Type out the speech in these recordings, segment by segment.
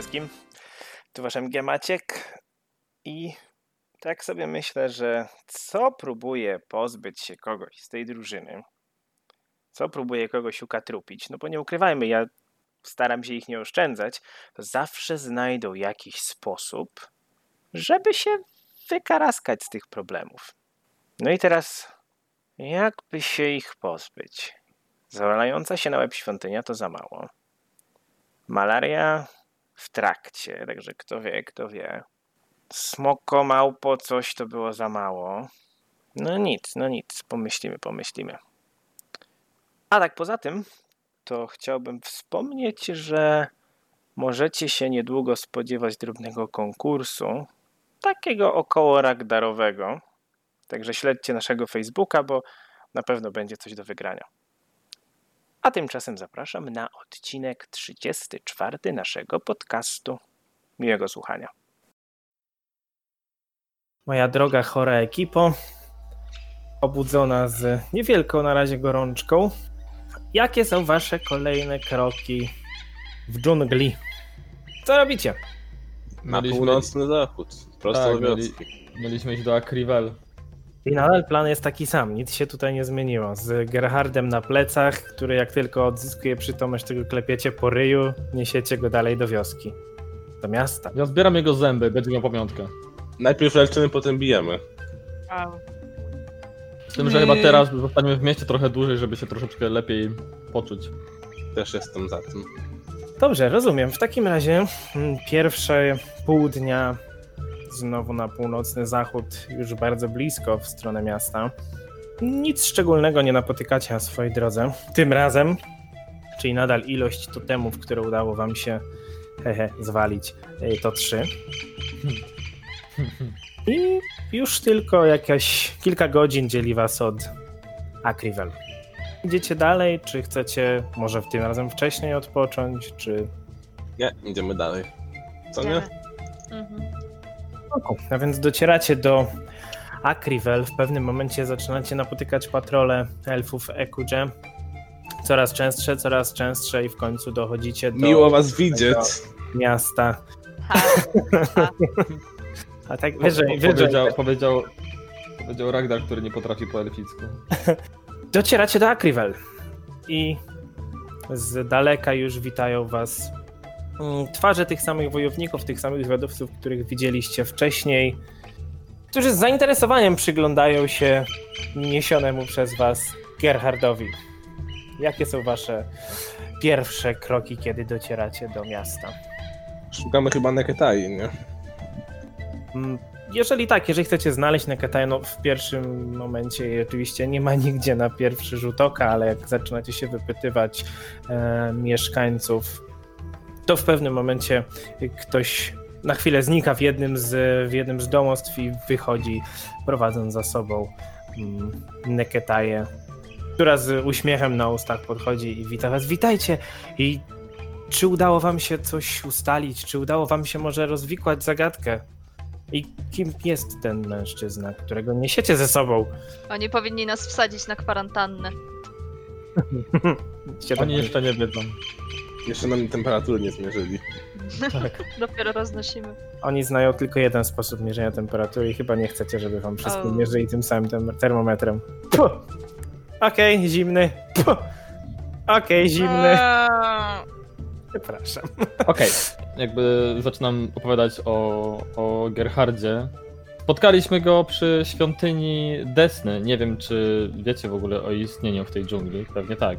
Wszystkim. Tu wasz MG i tak sobie myślę, że co próbuje pozbyć się kogoś z tej drużyny, co próbuje kogoś ukatrupić, no bo nie ukrywajmy, ja staram się ich nie oszczędzać, to zawsze znajdą jakiś sposób, żeby się wykaraskać z tych problemów. No i teraz, jakby się ich pozbyć? Zawalająca się na łeb świątynia to za mało. Malaria w trakcie, także kto wie, kto wie. Smoko, małpo, coś to było za mało. No nic, no nic, pomyślimy, pomyślimy. A tak poza tym, to chciałbym wspomnieć, że możecie się niedługo spodziewać drobnego konkursu, takiego około ragdarowego. Także śledźcie naszego Facebooka, bo na pewno będzie coś do wygrania. A tymczasem zapraszam na odcinek 34 naszego podcastu. Miłego słuchania. Moja droga chora ekipo, obudzona z niewielką na razie gorączką. Jakie są wasze kolejne kroki w dżungli? Co robicie? Na Mieliśmy- północny zachód, prosto Tak, do mieli, mieliśmy iść do Akrivel. I nadal plan jest taki sam, nic się tutaj nie zmieniło. Z Gerhardem na plecach, który jak tylko odzyskuje przytomność, tego klepiecie po ryju, niesiecie go dalej do wioski. Do miasta. Ja zbieram jego zęby, będzie miał pamiątkę. Najpierw leczymy, potem bijemy. Z tym, że chyba teraz zostaniemy w mieście trochę dłużej, żeby się troszeczkę lepiej poczuć. Też jestem za tym. Dobrze, rozumiem. W takim razie mm, pierwsze pół dnia znowu na północny zachód, już bardzo blisko w stronę miasta. Nic szczególnego nie napotykacie na swojej drodze. Tym razem, czyli nadal ilość totemów, które udało wam się hehe, zwalić, y, to trzy. I już tylko jakieś kilka godzin dzieli was od Akrivel. Idziecie dalej, czy chcecie może w tym razem wcześniej odpocząć, czy... Nie, idziemy dalej. Co nie? Mhm. A więc docieracie do Akrivel. W pewnym momencie zaczynacie napotykać patrole elfów Ekudże. Coraz częstsze, coraz częstsze i w końcu dochodzicie do Miło was widzieć. miasta. Ha, A tak Po- wyżej, po- wyżej. Powiedział, powiedział, powiedział Ragnar, który nie potrafi po elficku. Docieracie do Akrivel i z daleka już witają was twarze tych samych wojowników, tych samych zwiadowców, których widzieliście wcześniej, którzy z zainteresowaniem przyglądają się niesionemu przez was Gerhardowi. Jakie są wasze pierwsze kroki, kiedy docieracie do miasta? Szukamy chyba Neketai, nie? Mm, Jeżeli tak, jeżeli chcecie znaleźć Nekataj, no w pierwszym momencie oczywiście nie ma nigdzie na pierwszy rzut oka, ale jak zaczynacie się wypytywać e, mieszkańców, to w pewnym momencie ktoś na chwilę znika w jednym z, w jednym z domostw i wychodzi, prowadząc za sobą mm, Neketaję, która z uśmiechem na ustach podchodzi i wita was. Witajcie! I czy udało wam się coś ustalić? Czy udało wam się może rozwikłać zagadkę? I kim jest ten mężczyzna, którego niesiecie ze sobą? Oni powinni nas wsadzić na kwarantannę. Się tak Oni jeszcze nie wiedzą. Jeszcze nam temperatury nie zmierzyli. Tak. Dopiero roznosimy. Oni znają tylko jeden sposób mierzenia temperatury i chyba nie chcecie, żeby wam wszystkim O. mierzyli tym samym tem- termometrem. Puh. Okej, zimny. Puh. Okej, zimny. Eee, Przepraszam. Okej, jakby zaczynam opowiadać o, o Gerhardzie. Spotkaliśmy go przy świątyni Desny. Nie wiem, czy wiecie w ogóle o istnieniu w tej dżungli. Pewnie tak.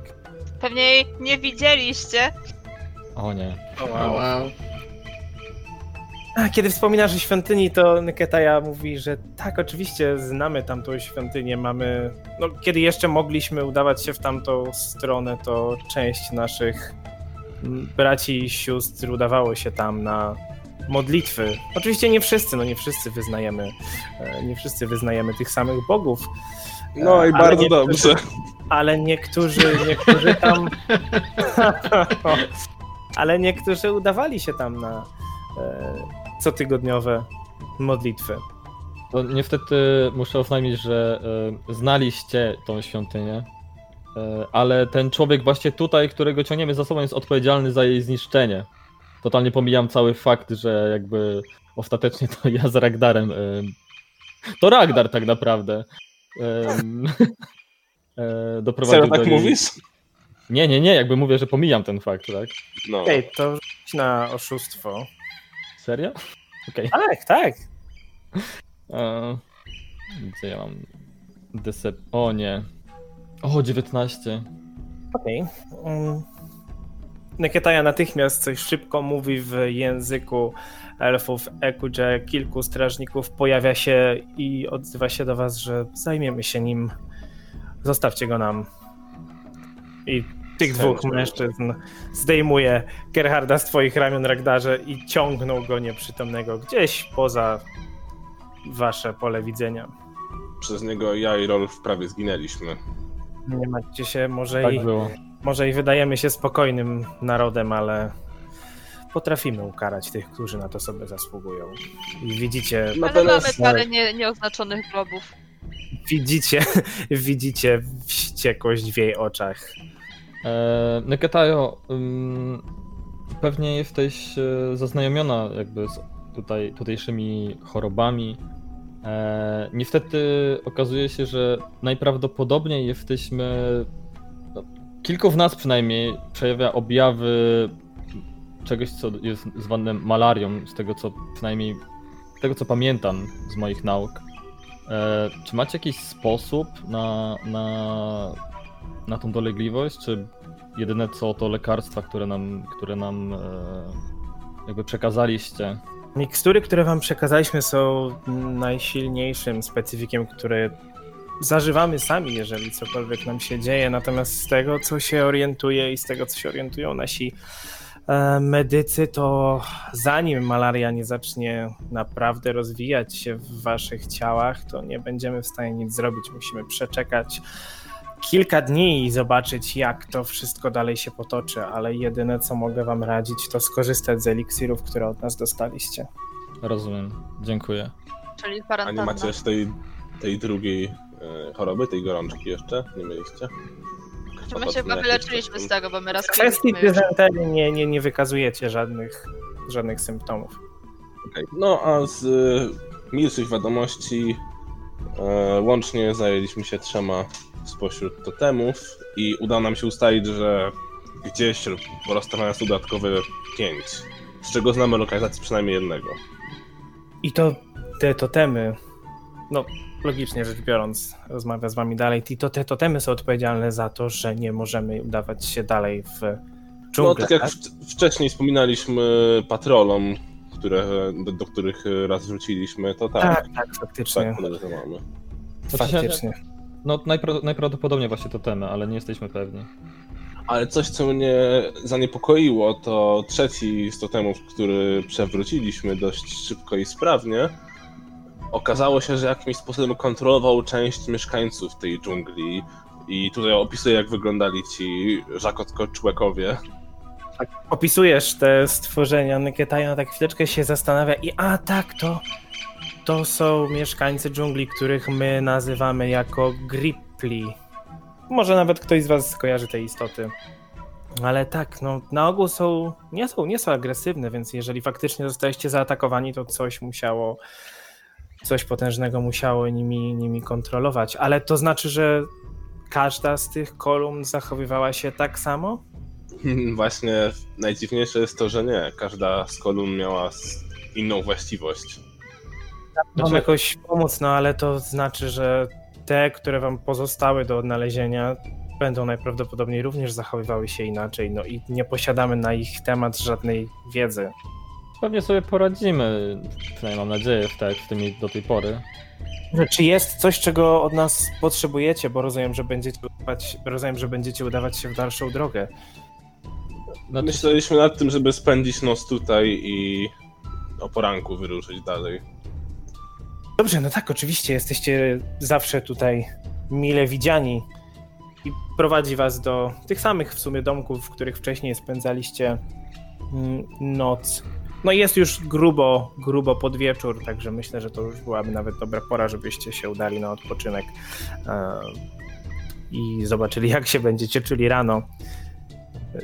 Pewnie jej nie widzieliście. O nie. A, Kiedy wspominasz o świątyni, to Neketaja mówi, że tak, oczywiście znamy tamtą świątynię, mamy... No, kiedy jeszcze mogliśmy udawać się w tamtą stronę, to część naszych braci i sióstr udawało się tam na modlitwy. Oczywiście nie wszyscy, no nie wszyscy wyznajemy, e, nie wszyscy wyznajemy tych samych bogów, No i Ale bardzo dobrze. ale niektórzy, niektórzy tam... ale niektórzy udawali się tam na e, cotygodniowe modlitwy. To niestety muszę oznajmić, że e, znaliście tą świątynię, e, ale ten człowiek właśnie tutaj, którego ciągniemy za sobą, jest odpowiedzialny za jej zniszczenie. totalnie pomijam cały fakt, że jakby ostatecznie to ja z Ragdarem. em, To Ragdar tak naprawdę. e, Doprowadził Serio do tak niej- mówisz? Nie, nie, nie, jakby mówię, że pomijam ten fakt, tak? No. Ej, to rzuć na oszustwo. Serio? Okej. Tak, tak. E, Gdzie ja mam. Decep... O nie. O, 19. Okej. Mm. Neketaja natychmiast coś szybko mówi w języku elfów Eku, że kilku strażników pojawia się i odzywa się do was, że zajmiemy się nim. Zostawcie go nam. I tych dwóch mężczyzn zdejmuje Gerharda z twoich ramion, Ragdarze, i ciągnął go nieprzytomnego gdzieś poza wasze pole widzenia. Przez niego ja i Rolf prawie zginęliśmy. Nie martwcie się, może Tak i było. Może i wydajemy się spokojnym narodem, ale potrafimy ukarać tych, którzy na to sobie zasługują. I widzicie, Ale mamy parę nie, nieoznaczonych globów. Widzicie, widzicie wściekłość w jej oczach. E, Neketajo, ym, pewnie jesteś e, zaznajomiona jakby z tutaj, tutejszymi chorobami. E, niestety okazuje się, że najprawdopodobniej jesteśmy. No, kilku w nas przynajmniej przejawia objawy czegoś, co jest zwane malarią, z tego co przynajmniej z tego co pamiętam z moich nauk. E, czy macie jakiś sposób na, na, na tą dolegliwość, czy jedyne co to lekarstwa, które nam, które nam e, jakby przekazaliście? Mikstury, które wam przekazaliśmy, są najsilniejszym specyfikiem, który zażywamy sami, jeżeli cokolwiek nam się dzieje. Natomiast z tego, co się orientuje i z tego, co się orientują nasi medycy, to zanim malaria nie zacznie naprawdę rozwijać się w waszych ciałach, to nie będziemy w stanie nic zrobić. Musimy przeczekać kilka dni i zobaczyć, jak to wszystko dalej się potoczy, ale jedyne, co mogę wam radzić, to skorzystać z eliksirów, które od nas dostaliście. Rozumiem, dziękuję. Czyli A nie kwarantanna. macie jeszcze tej, tej drugiej e, choroby, tej gorączki jeszcze? Nie mieliście? Czy my się chyba wyleczyliśmy z tego, bo my raz W kwestii dysenterii nie, nie, nie wykazujecie żadnych, żadnych symptomów. Okej. No a z e, milszych wiadomości e, łącznie zajęliśmy się trzema spośród totemów i udało nam się ustalić, że gdzieś rozstawia nas dodatkowe pięć, z czego znamy lokalizację przynajmniej jednego. I to te totemy, no logicznie rzecz biorąc, rozmawia z wami dalej, i to te totemy są odpowiedzialne za to, że nie możemy udawać się dalej w No dżunglę. tak jak tak? w, wcześniej wspominaliśmy patrolom, które, do, do których raz wróciliśmy, to tak, tak, tak, tak, faktycznie. podejrzewamy. faktycznie. No najpra- najprawdopodobniej właśnie to temy, ale nie jesteśmy pewni. Ale coś, co mnie zaniepokoiło, to trzeci z totemów, który przewróciliśmy dość szybko i sprawnie. Okazało się, że jakimś sposobem kontrolował część mieszkańców tej dżungli. I tutaj opisuję, jak wyglądali ci żakotko-człekowie. Opisujesz te stworzenia, Nyketaja tak chwileczkę się zastanawia i a tak, to to są mieszkańcy dżungli, których my nazywamy jako Gripli. Może nawet ktoś z was skojarzy te istoty. Ale tak, no na ogół są nie, są, nie są agresywne, więc jeżeli faktycznie zostaliście zaatakowani, to coś musiało, coś potężnego musiało nimi, nimi kontrolować. Ale to znaczy, że każda z tych kolumn zachowywała się tak samo? Właśnie najdziwniejsze jest to, że nie. Każda z kolumn miała inną właściwość. Mam Znaczy- jakoś pomóc, no ale to znaczy, że te, które wam pozostały do odnalezienia, będą najprawdopodobniej również zachowywały się inaczej, no i nie posiadamy na ich temat żadnej wiedzy. Pewnie sobie poradzimy, przynajmniej mam nadzieję, w, tak, w tymi do tej pory. Czy jest coś, czego od nas potrzebujecie, bo rozumiem, że będziecie udawać, rozumiem, że będziecie udawać się w dalszą drogę. Znaczy, Myśleliśmy nad tym, żeby spędzić noc tutaj i o poranku wyruszyć dalej. Dobrze, no tak, oczywiście, jesteście zawsze tutaj mile widziani i prowadzi was do tych samych w sumie domków, w których wcześniej spędzaliście mm, noc. No i jest już grubo, grubo pod wieczór, także myślę, że to już byłaby nawet dobra pora, żebyście się udali na odpoczynek e, i zobaczyli, jak się będziecie czuli rano.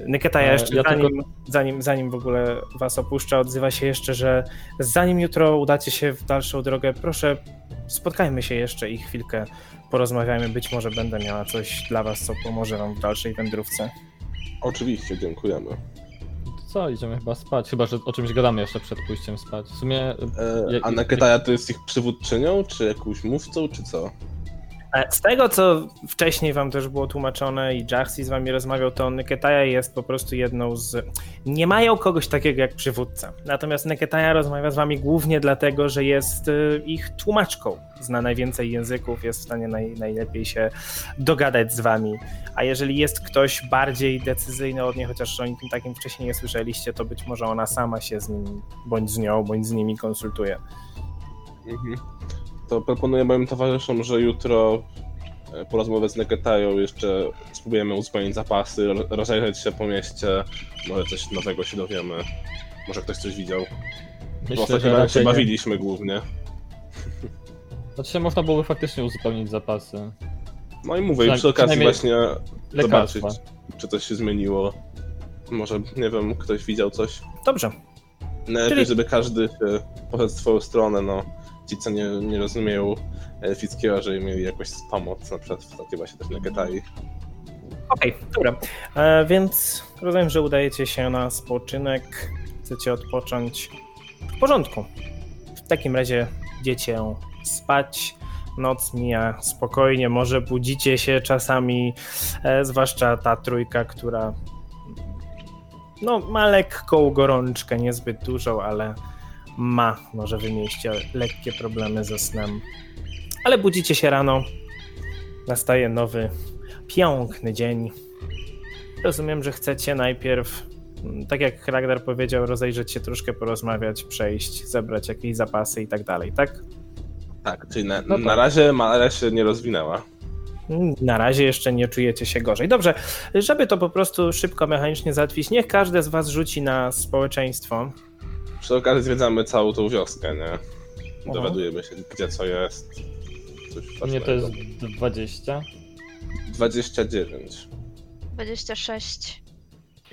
Neketaja jeszcze Ja zanim, tylko- zanim, zanim w ogóle was opuszcza, odzywa się jeszcze, że zanim jutro udacie się w dalszą drogę, proszę spotkajmy się jeszcze i chwilkę porozmawiajmy. Być może będę miała coś dla was, co pomoże wam w dalszej wędrówce. Oczywiście, dziękujemy. Co, idziemy chyba spać, chyba, że o czymś gadamy jeszcze przed pójściem spać. W sumie E, Ja- a Neketaja to jest ich przywódczynią, czy jakąś mówcą, czy co? E, Z tego, co wcześniej wam też było tłumaczone i Jaxi z wami rozmawiał, to Neketaja jest po prostu jedną z... Nie mają kogoś takiego jak przywódca. Natomiast Neketaja rozmawia z wami głównie dlatego, że jest y, ich tłumaczką. Zna najwięcej języków, jest w stanie naj, najlepiej się dogadać z wami. A jeżeli jest ktoś bardziej decyzyjny od niej, chociaż o nikim takim wcześniej nie słyszeliście, to być może ona sama się z nim, bądź z nią, bądź z nimi konsultuje. Mhm. To proponuję moim towarzyszom, że jutro e, po rozmowie z Neketają jeszcze spróbujemy uzupełnić zapasy, ro- rozejrzeć się po mieście, może coś nowego się dowiemy. Może ktoś coś widział. Bo myślę, ostatnio że razem się raczej nie. bawiliśmy głównie. Znaczy się można byłoby faktycznie uzupełnić zapasy. No i mówię, i przy okazji właśnie Lekarstwa. zobaczyć, czy coś się zmieniło. Może, nie wiem, ktoś widział coś. Dobrze. Najlepiej, Czyli- żeby każdy się poszedł w swoją stronę, no. Ci, co nie, nie rozumieją elfickiego, żeby mieli jakąś pomoc, na przykład w takiej właśnie też Neketai. Okej, dobra. E, więc rozumiem, że udajecie się na spoczynek, chcecie odpocząć. W porządku. W takim razie idziecie spać. Noc mija spokojnie, może budzicie się czasami, e, zwłaszcza ta trójka, która no, ma lekką gorączkę, niezbyt dużą, ale ma, może wy mieliście lekkie problemy ze snem. Ale budzicie się rano, nastaje nowy piękny dzień. Rozumiem, że chcecie najpierw, mm, tak jak Ragnar powiedział, rozejrzeć się troszkę, porozmawiać, przejść, zebrać jakieś zapasy i tak dalej, tak? Tak, czyli na, No na razie Malera się nie rozwinęła. Na razie jeszcze nie czujecie się gorzej. Dobrze, żeby to po prostu szybko, mechanicznie załatwić, niech każdy z was rzuci na społeczeństwo. Przy okazji zwiedzamy całą tą wioskę, nie? Dowiadujemy się, gdzie co jest. Coś mnie to jest ważnego. 20. 29. 26.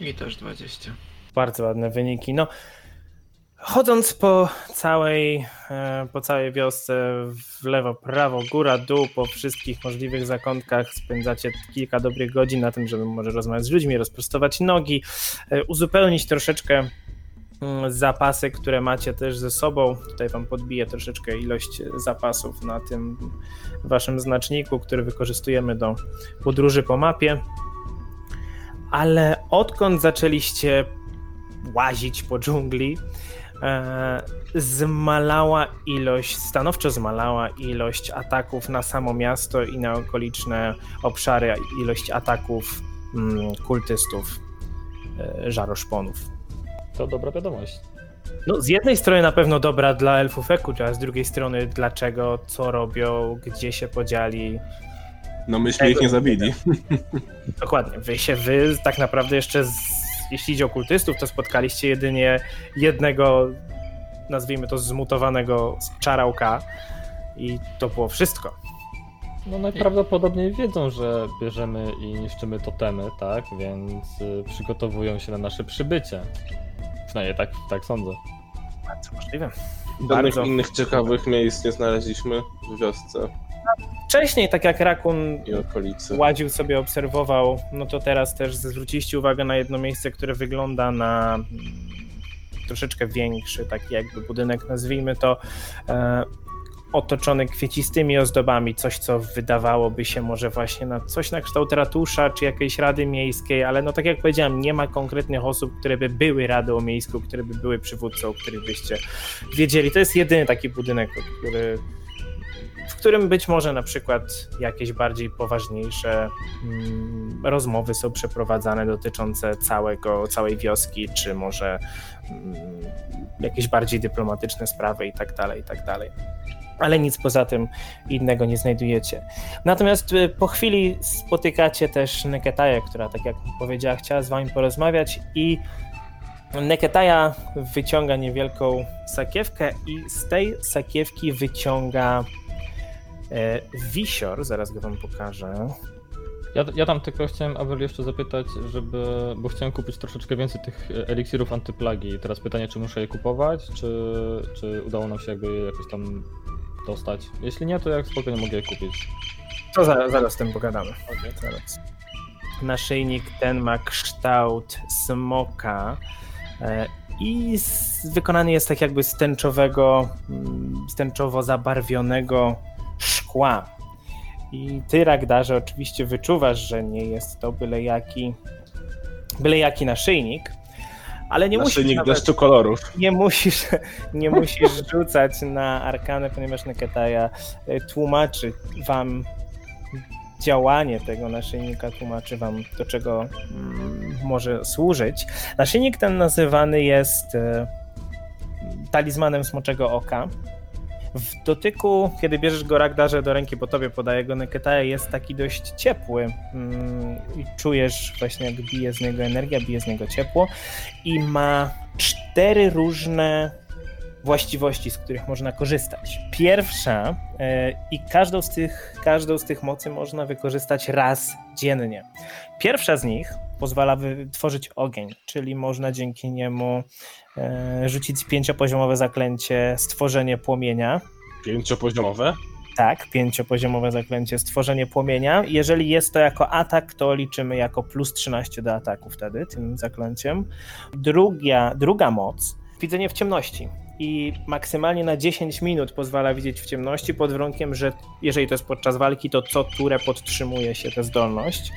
Mi też 20. Bardzo ładne wyniki. No, chodząc po całej, e, po całej wiosce, w lewo, prawo, góra, dół, po wszystkich możliwych zakątkach, spędzacie kilka dobrych godzin na tym, żeby może rozmawiać z ludźmi, rozprostować nogi, e, uzupełnić troszeczkę zapasy, które macie też ze sobą. Tutaj wam podbiję troszeczkę ilość zapasów na tym waszym znaczniku, który wykorzystujemy do podróży po mapie. Ale odkąd zaczęliście łazić po dżungli, e, zmalała ilość, stanowczo zmalała ilość ataków na samo miasto i na okoliczne obszary, ilość ataków mm, kultystów, e, żaroszponów. To dobra wiadomość. No, z jednej strony na pewno dobra dla elfów Ekucha, a z drugiej strony dlaczego, co robią, gdzie się podzieli. No myśmy ich nie zabili. Dokładnie, wy się, wy tak naprawdę jeszcze, z, jeśli idzie o kultystów, to spotkaliście jedynie jednego, nazwijmy to zmutowanego czarałka i to było wszystko. No najprawdopodobniej wiedzą, że bierzemy i niszczymy totemy, tak? Więc y, przygotowują się na nasze przybycie. Przynajmniej tak, tak sądzę. Bardzo możliwe. Żadnych Bardzo. innych ciekawych miejsc nie znaleźliśmy w wiosce Wcześniej, tak jak Rakun i okolicy. ładził sobie, obserwował, no to teraz też zwróciliście uwagę na jedno miejsce, które wygląda na mm, troszeczkę większy, taki jakby budynek, nazwijmy to, e, otoczony kwiecistymi ozdobami, coś co wydawałoby się może właśnie na coś na kształt ratusza czy jakiejś rady miejskiej, ale no tak jak powiedziałem, nie ma konkretnych osób, które by były radą miejską, które by były przywódcą, o których byście wiedzieli. To jest jedyny taki budynek, który w którym być może na przykład jakieś bardziej poważniejsze mm, rozmowy są przeprowadzane dotyczące całego, całej wioski, czy może mm, jakieś bardziej dyplomatyczne sprawy i tak dalej, i tak dalej. Ale nic poza tym innego nie znajdujecie. Natomiast y, po chwili spotykacie też Neketaję, która, tak jak powiedziała, chciała z wami porozmawiać i Neketaja wyciąga niewielką sakiewkę i z tej sakiewki wyciąga E, Wisior, zaraz go wam pokażę. Ja, ja tam tylko chciałem Abel jeszcze zapytać, żeby, bo chciałem kupić troszeczkę więcej tych eliksirów antyplagi. Teraz pytanie, czy muszę je kupować, czy, czy udało nam się jakby je jakoś tam dostać. Jeśli nie, to jak spokojnie mogę je kupić. To zaraz, zaraz z tym pogadamy. Zaraz. Naszyjnik ten ma kształt smoka e, i z, wykonany jest tak jakby z tęczowego, mm, z tęczowo zabarwionego szkła. I ty, Ragdarze, oczywiście wyczuwasz, że nie jest to byle jaki, byle jaki naszyjnik, ale nie musisz Naszyjnik nawet, deszczu kolorów. nie musisz, nie musisz rzucać na arkanę, ponieważ Neketaja e, tłumaczy wam działanie tego naszyjnika, tłumaczy wam do czego mm, może służyć. Naszyjnik ten nazywany jest e, talizmanem smoczego oka. W dotyku, kiedy bierzesz go Ragdarze do ręki, po tobie podaje go Neketaja, jest taki dość ciepły mm, i czujesz właśnie jak bije z niego energia, bije z niego ciepło i ma cztery różne właściwości, z których można korzystać. Pierwsza e, i każdą z, tych, każdą z tych mocy można wykorzystać raz dziennie. Pierwsza z nich pozwala wytworzyć ogień, czyli można dzięki niemu rzucić pięciopoziomowe zaklęcie stworzenie płomienia. Pięciopoziomowe. Tak, pięciopoziomowe zaklęcie stworzenie płomienia. Jeżeli jest to jako atak, to liczymy jako plus 13 do ataku wtedy tym zaklęciem. Druga, druga moc, widzenie w ciemności. I maksymalnie na 10 minut pozwala widzieć w ciemności pod warunkiem, że jeżeli to jest podczas walki, to co turę podtrzymuje się tę zdolność.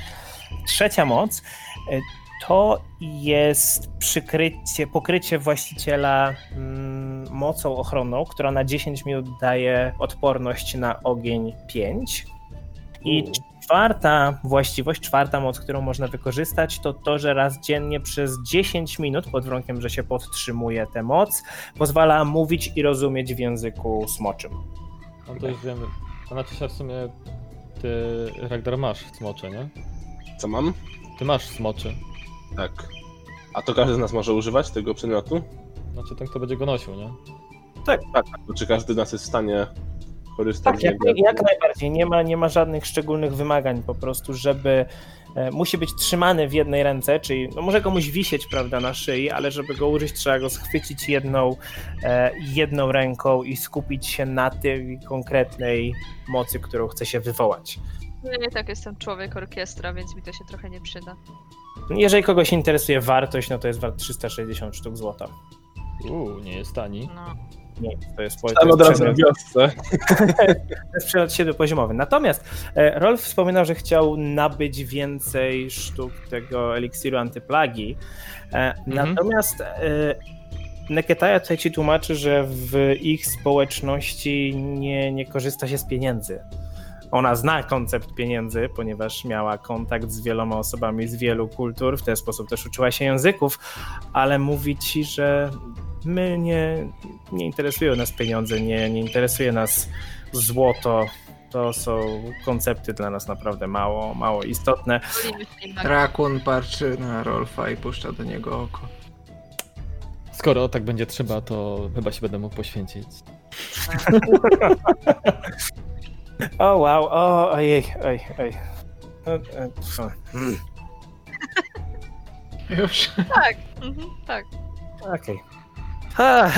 Trzecia moc y, to jest przykrycie, pokrycie właściciela mm, mocą ochronną, która na 10 minut daje odporność na ogień 5. I czwarta właściwość, czwarta moc, którą można wykorzystać, to to, że raz dziennie przez 10 minut, pod warunkiem, że się podtrzymuje tę moc, pozwala mówić i rozumieć w języku smoczym. No to już wiemy. A znaczy się w sumie ty, Ragdar, masz smocze, nie? Co mam? Ty masz smoczy. Tak. A to każdy z nas może używać tego przedmiotu? Znaczy ten, kto będzie go nosił, nie? Tak, tak. To czy każdy z nas jest w stanie korzystać Tak, z jak, niego? jak najbardziej. Nie ma, nie ma żadnych szczególnych wymagań po prostu, żeby e, musi być trzymany w jednej ręce, czyli no może komuś wisieć, prawda, na szyi, ale żeby go użyć, trzeba go schwycić jedną, e, jedną ręką i skupić się na tej konkretnej mocy, którą chce się wywołać. Ja nie tak jestem człowiek orkiestra, więc mi to się trochę nie przyda. Jeżeli kogoś interesuje wartość, no to jest wart 360 sztuk złota. Uuu, nie jest tani. No. Nie, to jest, jest od razu w wiosce. To jest przelot siedmiopoziomowy. Natomiast e, Rolf wspominał, że chciał nabyć więcej sztuk tego eliksiru antyplagi. E, Natomiast e, Neketaja tutaj ci tłumaczy, że w ich społeczności nie, nie korzysta się z pieniędzy. Ona zna koncept pieniędzy, ponieważ miała kontakt z wieloma osobami z wielu kultur, w ten sposób też uczyła się języków, ale mówi ci, że my nie, nie interesują nas pieniądze, nie, nie interesuje nas złoto. To są koncepty dla nas naprawdę mało, mało istotne. Rakun patrzy na Rolfa i puszcza do niego oko. Skoro tak będzie trzeba, to chyba się będę mógł poświęcić. O wow, o ojej, oj, oj. No, e, pfu. Mm, Już. Tak, mhm, tak. Okej. Ha.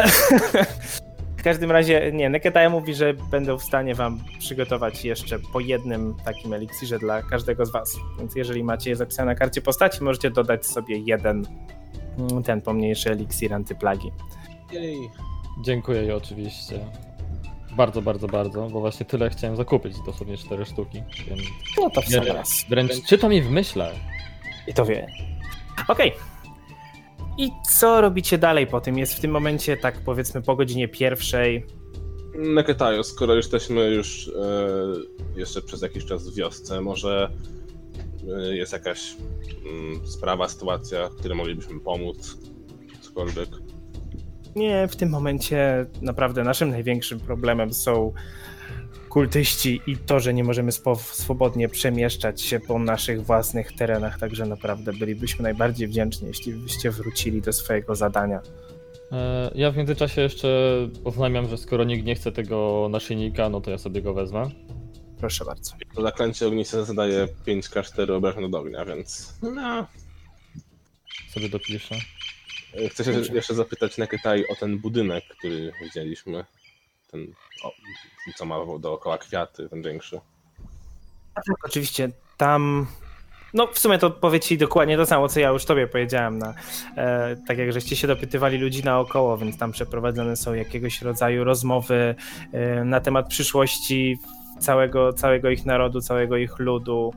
W każdym razie, nie, Neketaja mówi, że będą w stanie wam przygotować jeszcze po jednym takim eliksirze dla każdego z was. Więc jeżeli macie je zapisane na karcie postaci, możecie dodać sobie jeden ten pomniejszy eliksir antyplagi. Jej. Dziękuję jej oczywiście. Bardzo, bardzo, bardzo, bo właśnie tyle chciałem zakupić, dosłownie cztery sztuki. Więc No to w sam raz. wręcz czytam i w myślach. I to wie. Okej. I co robicie dalej po tym? Jest w tym momencie, tak powiedzmy, po godzinie pierwszej. Neketajo, skoro jesteśmy już e, jeszcze przez jakiś czas w wiosce, może e, jest jakaś mm, sprawa, sytuacja, w której moglibyśmy pomóc, cokolwiek. Nie, w tym momencie naprawdę naszym największym problemem są kultyści i to, że nie możemy swobodnie przemieszczać się po naszych własnych terenach, także naprawdę bylibyśmy najbardziej wdzięczni, jeśli byście wrócili do swojego zadania. E, Ja w międzyczasie jeszcze oznajmiam, że skoro nikt nie chce tego naszyjnika, no to ja sobie go wezmę. Proszę bardzo. To zaklęcie ogniste zadaje 5k4 obrażeń do ognia, więc no. Sobie dopiszę. Chcę się jeszcze zapytać Neketai o ten budynek, który widzieliśmy. Ten, o, co ma dookoła kwiaty, ten większy. A tak, oczywiście tam. No, w sumie to powie ci dokładnie to samo, co ja już tobie powiedziałem. Na, e, tak jak żeście się dopytywali ludzi naokoło, więc tam przeprowadzone są jakiegoś rodzaju rozmowy e, na temat przyszłości całego, całego ich narodu, całego ich ludu.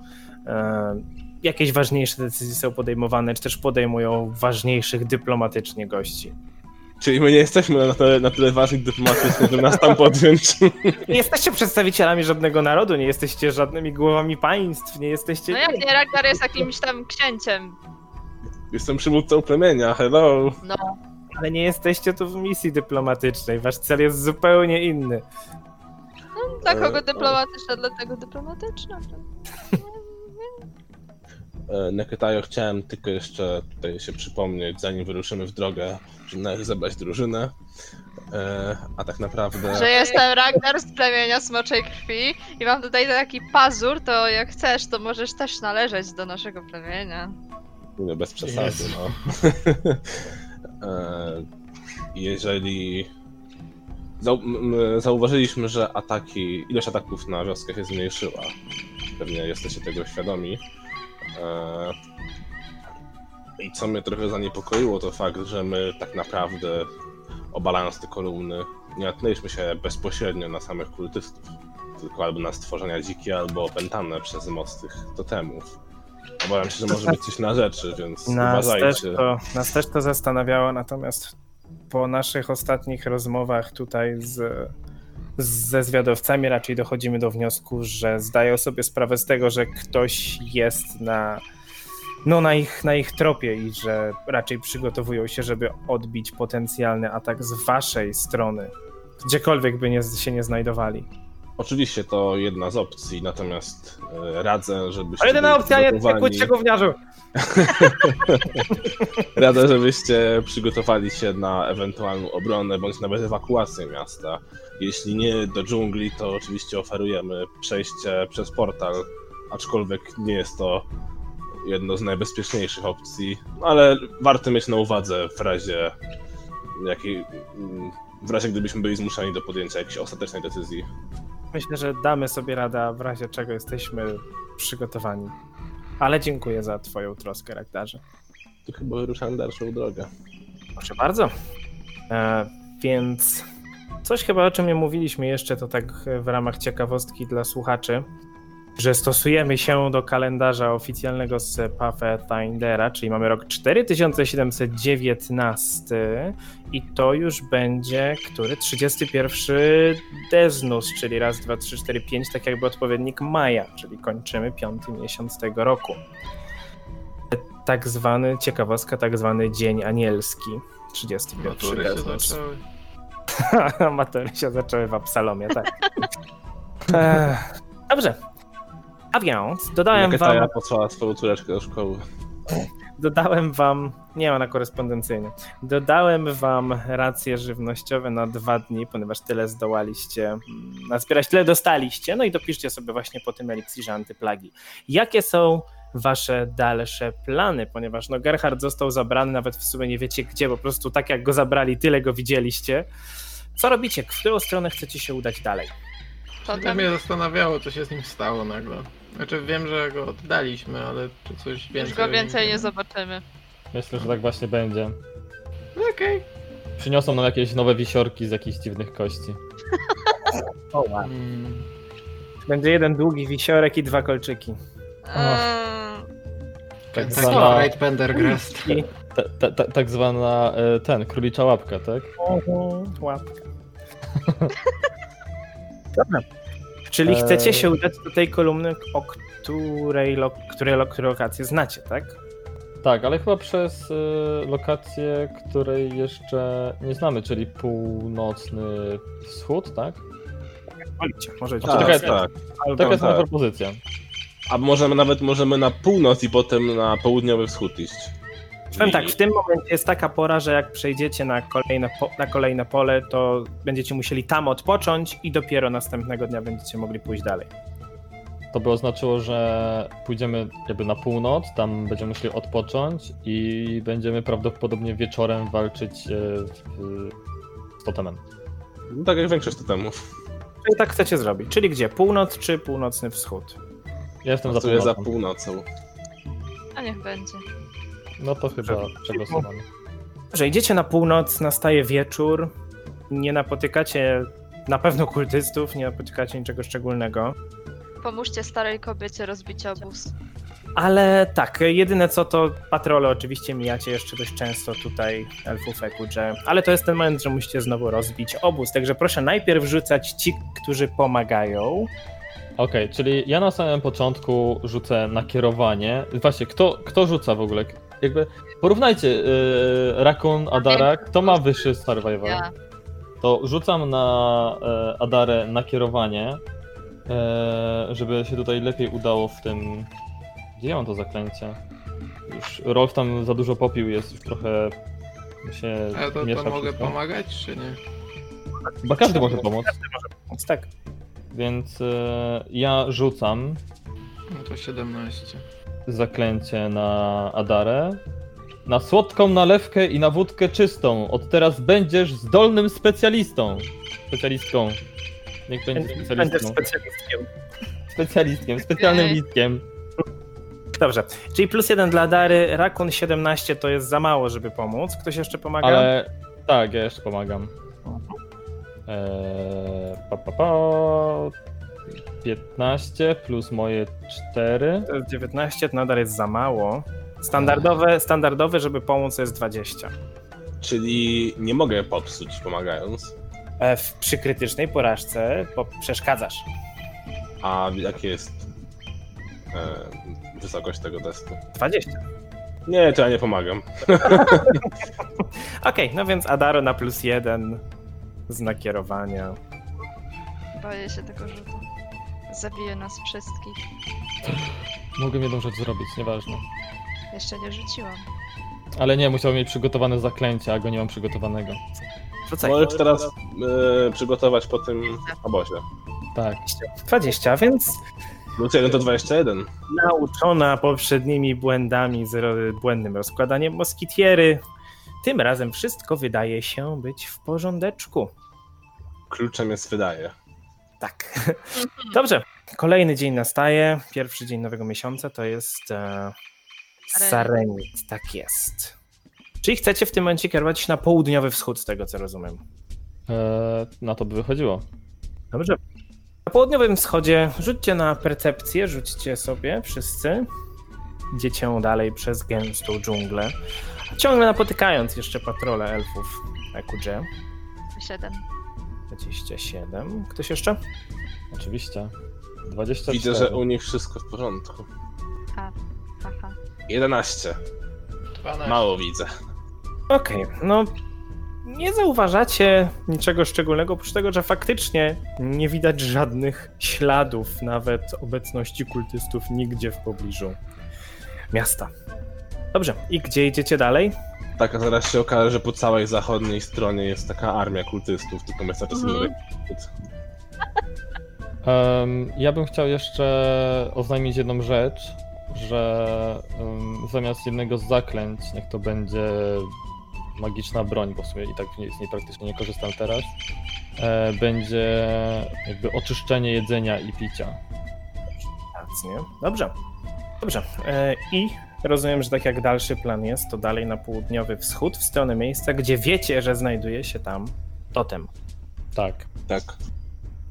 E, jakieś ważniejsze decyzje są podejmowane, czy też podejmują ważniejszych dyplomatycznie gości. Czyli my nie jesteśmy na tyle, na tyle ważni dyplomatycznie, żeby nas tam podjąć. Nie jesteście przedstawicielami żadnego narodu, nie jesteście żadnymi głowami państw, nie jesteście... No jak nie, Ragnar jest jakimś tam księciem. Jestem przywódcą plemienia, hello. No, Ale nie jesteście tu w misji dyplomatycznej. Wasz cel jest zupełnie inny. no dla E, kogo dyplomatyczna, dla tego dyplomatyczna. E, Neketajo, chciałem tylko jeszcze tutaj się przypomnieć, zanim wyruszymy w drogę, że należy zebrać drużynę. E, A tak naprawdę. Że jestem Ragnar z plemienia Smoczej Krwi i mam tutaj taki pazur, to jak chcesz, to możesz też należeć do naszego plemienia. Nie, bez przesady, no. E, Jeżeli zauważyliśmy, że ataki, ilość ataków na wioskę się zmniejszyła. Pewnie jesteście tego świadomi. E, I co mnie trochę zaniepokoiło, to fakt, że my tak naprawdę obalając te kolumny, nie natknęliśmy się bezpośrednio na samych kultystów, tylko albo na stworzenia dzikie, albo opętane przez moc tych totemów. Obawiam się, że może być coś na rzeczy, więc Nas też, uważajcie. to, nas też to zastanawiało, natomiast po naszych ostatnich rozmowach tutaj z, ze zwiadowcami raczej dochodzimy do wniosku, że zdają sobie sprawę z tego, że ktoś jest na, no, na, ich, na ich tropie i że raczej przygotowują się, żeby odbić potencjalny atak z waszej strony, gdziekolwiek by nie, się nie znajdowali. Oczywiście to jedna z opcji, natomiast e, radzę, żebyście. Ale jedyna opcja, nie przygotowani- kłóćcie gówniarzu! Radzę, żebyście przygotowali się na ewentualną obronę bądź nawet ewakuację miasta. Jeśli nie do dżungli, to oczywiście oferujemy przejście przez portal, aczkolwiek nie jest to jedno z najbezpieczniejszych opcji, ale warto mieć na uwadze w razie jakiej, w razie gdybyśmy byli zmuszeni do podjęcia jakiejś ostatecznej decyzji. Myślę, że damy sobie radę, a w razie czego jesteśmy przygotowani. Ale dziękuję za Twoją troskę, Rakdarze. To chyba wyruszamy dalszą drogę. Proszę bardzo. E, więc coś chyba o czym nie mówiliśmy jeszcze, to tak w ramach ciekawostki dla słuchaczy, że stosujemy się do kalendarza oficjalnego z Pathfindera, czyli mamy rok 4719 i to już będzie, który? 31 Deznus, czyli raz, dwa, trzy, cztery, pięć, tak jakby odpowiednik maja, czyli kończymy piąty miesiąc tego roku. Tak zwany, ciekawostka, tak zwany Dzień Anielski. 31 Matury się Deznus. zaczęły. Matury się zaczęły w Absalomie, tak. Dobrze. A więc dodałem wam, Neketaja posłała swoją córeczkę do szkoły. dodałem wam, nie ona korespondencyjnie, dodałem wam racje żywnościowe na dwa dni, ponieważ tyle zdołaliście mm, nazbierać, tyle dostaliście, no i dopiszcie sobie właśnie po tym eliksirze antyplagi. Jakie są wasze dalsze plany, ponieważ no Gerhard został zabrany, nawet w sumie nie wiecie gdzie, po prostu tak jak go zabrali, tyle go widzieliście. Co robicie? W którą stronę chcecie się udać dalej? To Potem mnie zastanawiało, co się z nim stało nagle. Znaczy wiem, że go oddaliśmy, ale czy coś więcej... już go więcej nie wiemy? zobaczymy. Myślę, że tak właśnie będzie. Okej. Przyniosą nam jakieś nowe wisiorki z jakichś dziwnych kości. O, wow. Mm, Będzie jeden długi wisiorek i dwa kolczyki. Eee, Tak Taki zwana, Great Pendergrast. I ta, ta, ta, tak zwana e, ten, królicza łapka, tak? łapka. Dobra. Czyli Eee. chcecie się udać do tej kolumny, o której, lo, której, lo, której lokację znacie, tak? Tak, ale chyba przez e, lokację, której jeszcze nie znamy, czyli północny wschód, tak? Wolicie, możecie. Tak, Tak, tak. tak. Albo Taka jest moja tak. propozycja. A możemy nawet możemy na północ i potem na południowy wschód iść. Powiem tak, w tym momencie jest taka pora, że jak przejdziecie na kolejne, po, na kolejne pole, to będziecie musieli tam odpocząć i dopiero następnego dnia będziecie mogli pójść dalej. to by oznaczyło, że pójdziemy jakby na północ, tam będziemy musieli odpocząć i będziemy prawdopodobnie wieczorem walczyć e, w- z totemem. No, tak jak większość totemów. Czyli tak chcecie zrobić. Czyli gdzie? Północ czy północny wschód? Ja jestem za Pracuję za północą. północą. A niech będzie. No to chyba przegłosowany. Że idziecie na północ, nastaje wieczór, nie napotykacie na pewno kultystów, nie napotykacie niczego szczególnego. Pomóżcie starej kobiecie rozbić obóz. Ale tak, jedyne co to patrole oczywiście mijacie jeszcze dość często tutaj elfów Ekudże, ale to jest ten moment, że musicie znowu rozbić obóz, także proszę najpierw rzucać ci, którzy pomagają. Okej, czyli ja na samym początku rzucę nakierowanie. Właśnie, kto, kto rzuca w ogóle? Jakby porównajcie yy, Rakun, Adara, kto ma wyższy survival? Ja. To rzucam na e, Adarę nakierowanie, e, żeby się tutaj lepiej udało w tym. Gdzie ja mam to zaklęcie? Już Rolf tam za dużo popił, jest już trochę się Ale to, miesza to mogę wszystko. pomagać, czy nie? Chyba każdy może pomóc, Więc tak, więc e, ja rzucam No to 17. zaklęcie na Adarę. Na słodką nalewkę i na wódkę czystą. Od teraz będziesz zdolnym specjalistą. Specjalistką. Niech będzie specjalistką. specjalistkiem. Specjalistkiem, specjalnym listkiem. Dobrze, czyli plus jeden dla Dary, Rakun 17 to jest za mało, żeby pomóc. Ktoś jeszcze pomaga? Ale tak, ja jeszcze pomagam. Eee, pa, pa, pa. 15 plus moje 4. To jest 19, to nadal jest za mało. Standardowe, standardowe, żeby pomóc, to jest 20. Czyli nie mogę popsuć pomagając. E, W, przy krytycznej porażce po, przeszkadzasz. A jakie jest e, wysokość tego testu? 20. Nie, to ja nie pomagam. Okej, no więc Adaro na plus jeden z nakierowania. Boję się tego rzutu. Zabije nas wszystkich. Mogę jedną rzecz zrobić, nieważne. Jeszcze nie rzuciłam. Ale nie, musiał mieć przygotowane zaklęcie, a go nie mam przygotowanego. Rzucaj. Możesz teraz e, przygotować po tym obozie. Tak. 20, więc Plus 1 to 21. nauczona poprzednimi błędami z błędnym rozkładaniem moskitiery, tym razem wszystko wydaje się być w porządeczku. Kluczem jest wydaje. Tak. Dobrze. Kolejny dzień nastaje. Pierwszy dzień nowego miesiąca to jest e, Sarenit. Tak jest. Czyli chcecie w tym momencie kierować się na południowy wschód, z tego co rozumiem. Eee, na to by wychodziło. Dobrze. Na południowym wschodzie rzućcie na percepcję, rzućcie sobie wszyscy. Idziecie dalej przez gęstą dżunglę, ciągle napotykając jeszcze patrole elfów Ekudże. 7. 27. Ktoś jeszcze? Oczywiście. 24. Widzę, że u nich wszystko w porządku. Haha. 11. 12. Mało widzę. Okej, no nie zauważacie niczego szczególnego, oprócz tego, że faktycznie nie widać żadnych śladów, nawet obecności kultystów nigdzie w pobliżu miasta. Dobrze, i gdzie idziecie dalej? Tak, a zaraz się okaże, że po całej zachodniej stronie jest taka armia kultystów, tylko my cały czas Mhm. Em, ja bym chciał jeszcze oznajmić jedną rzecz, że em, zamiast jednego z zaklęć, niech to będzie magiczna broń, bo w sumie i tak z niej praktycznie nie korzystam teraz, e, będzie jakby oczyszczenie jedzenia i picia. Rację. Dobrze. Dobrze. E, I rozumiem, że tak jak dalszy plan jest, to dalej na południowy wschód, w stronę miejsca, gdzie wiecie, że znajduje się tam totem. Tak. Tak.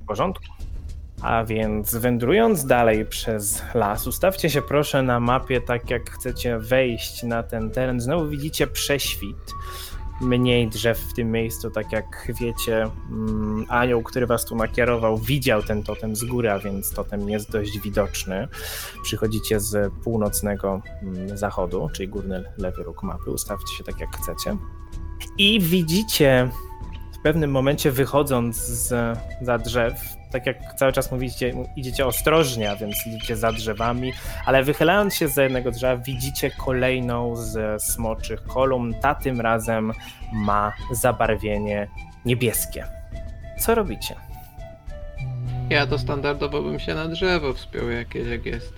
W porządku. A więc wędrując dalej przez las, ustawcie się proszę na mapie tak jak chcecie wejść na ten teren. Znowu widzicie prześwit. Mniej drzew w tym miejscu, tak jak wiecie, mm, anioł, który was tu nakierował, widział ten totem z góry, a więc totem jest dość widoczny. Przychodzicie z północnego mm, zachodu, czyli górny lewy róg mapy. Ustawcie się tak jak chcecie. I widzicie pewnym momencie wychodząc z, za drzew, tak jak cały czas mówicie, idziecie ostrożnie, a więc idziecie za drzewami, ale wychylając się z jednego drzewa, widzicie kolejną z smoczych kolumn. Ta tym razem ma zabarwienie niebieskie. Co robicie? Ja to standardowo bym się na drzewo wspiął jakieś, jak jest.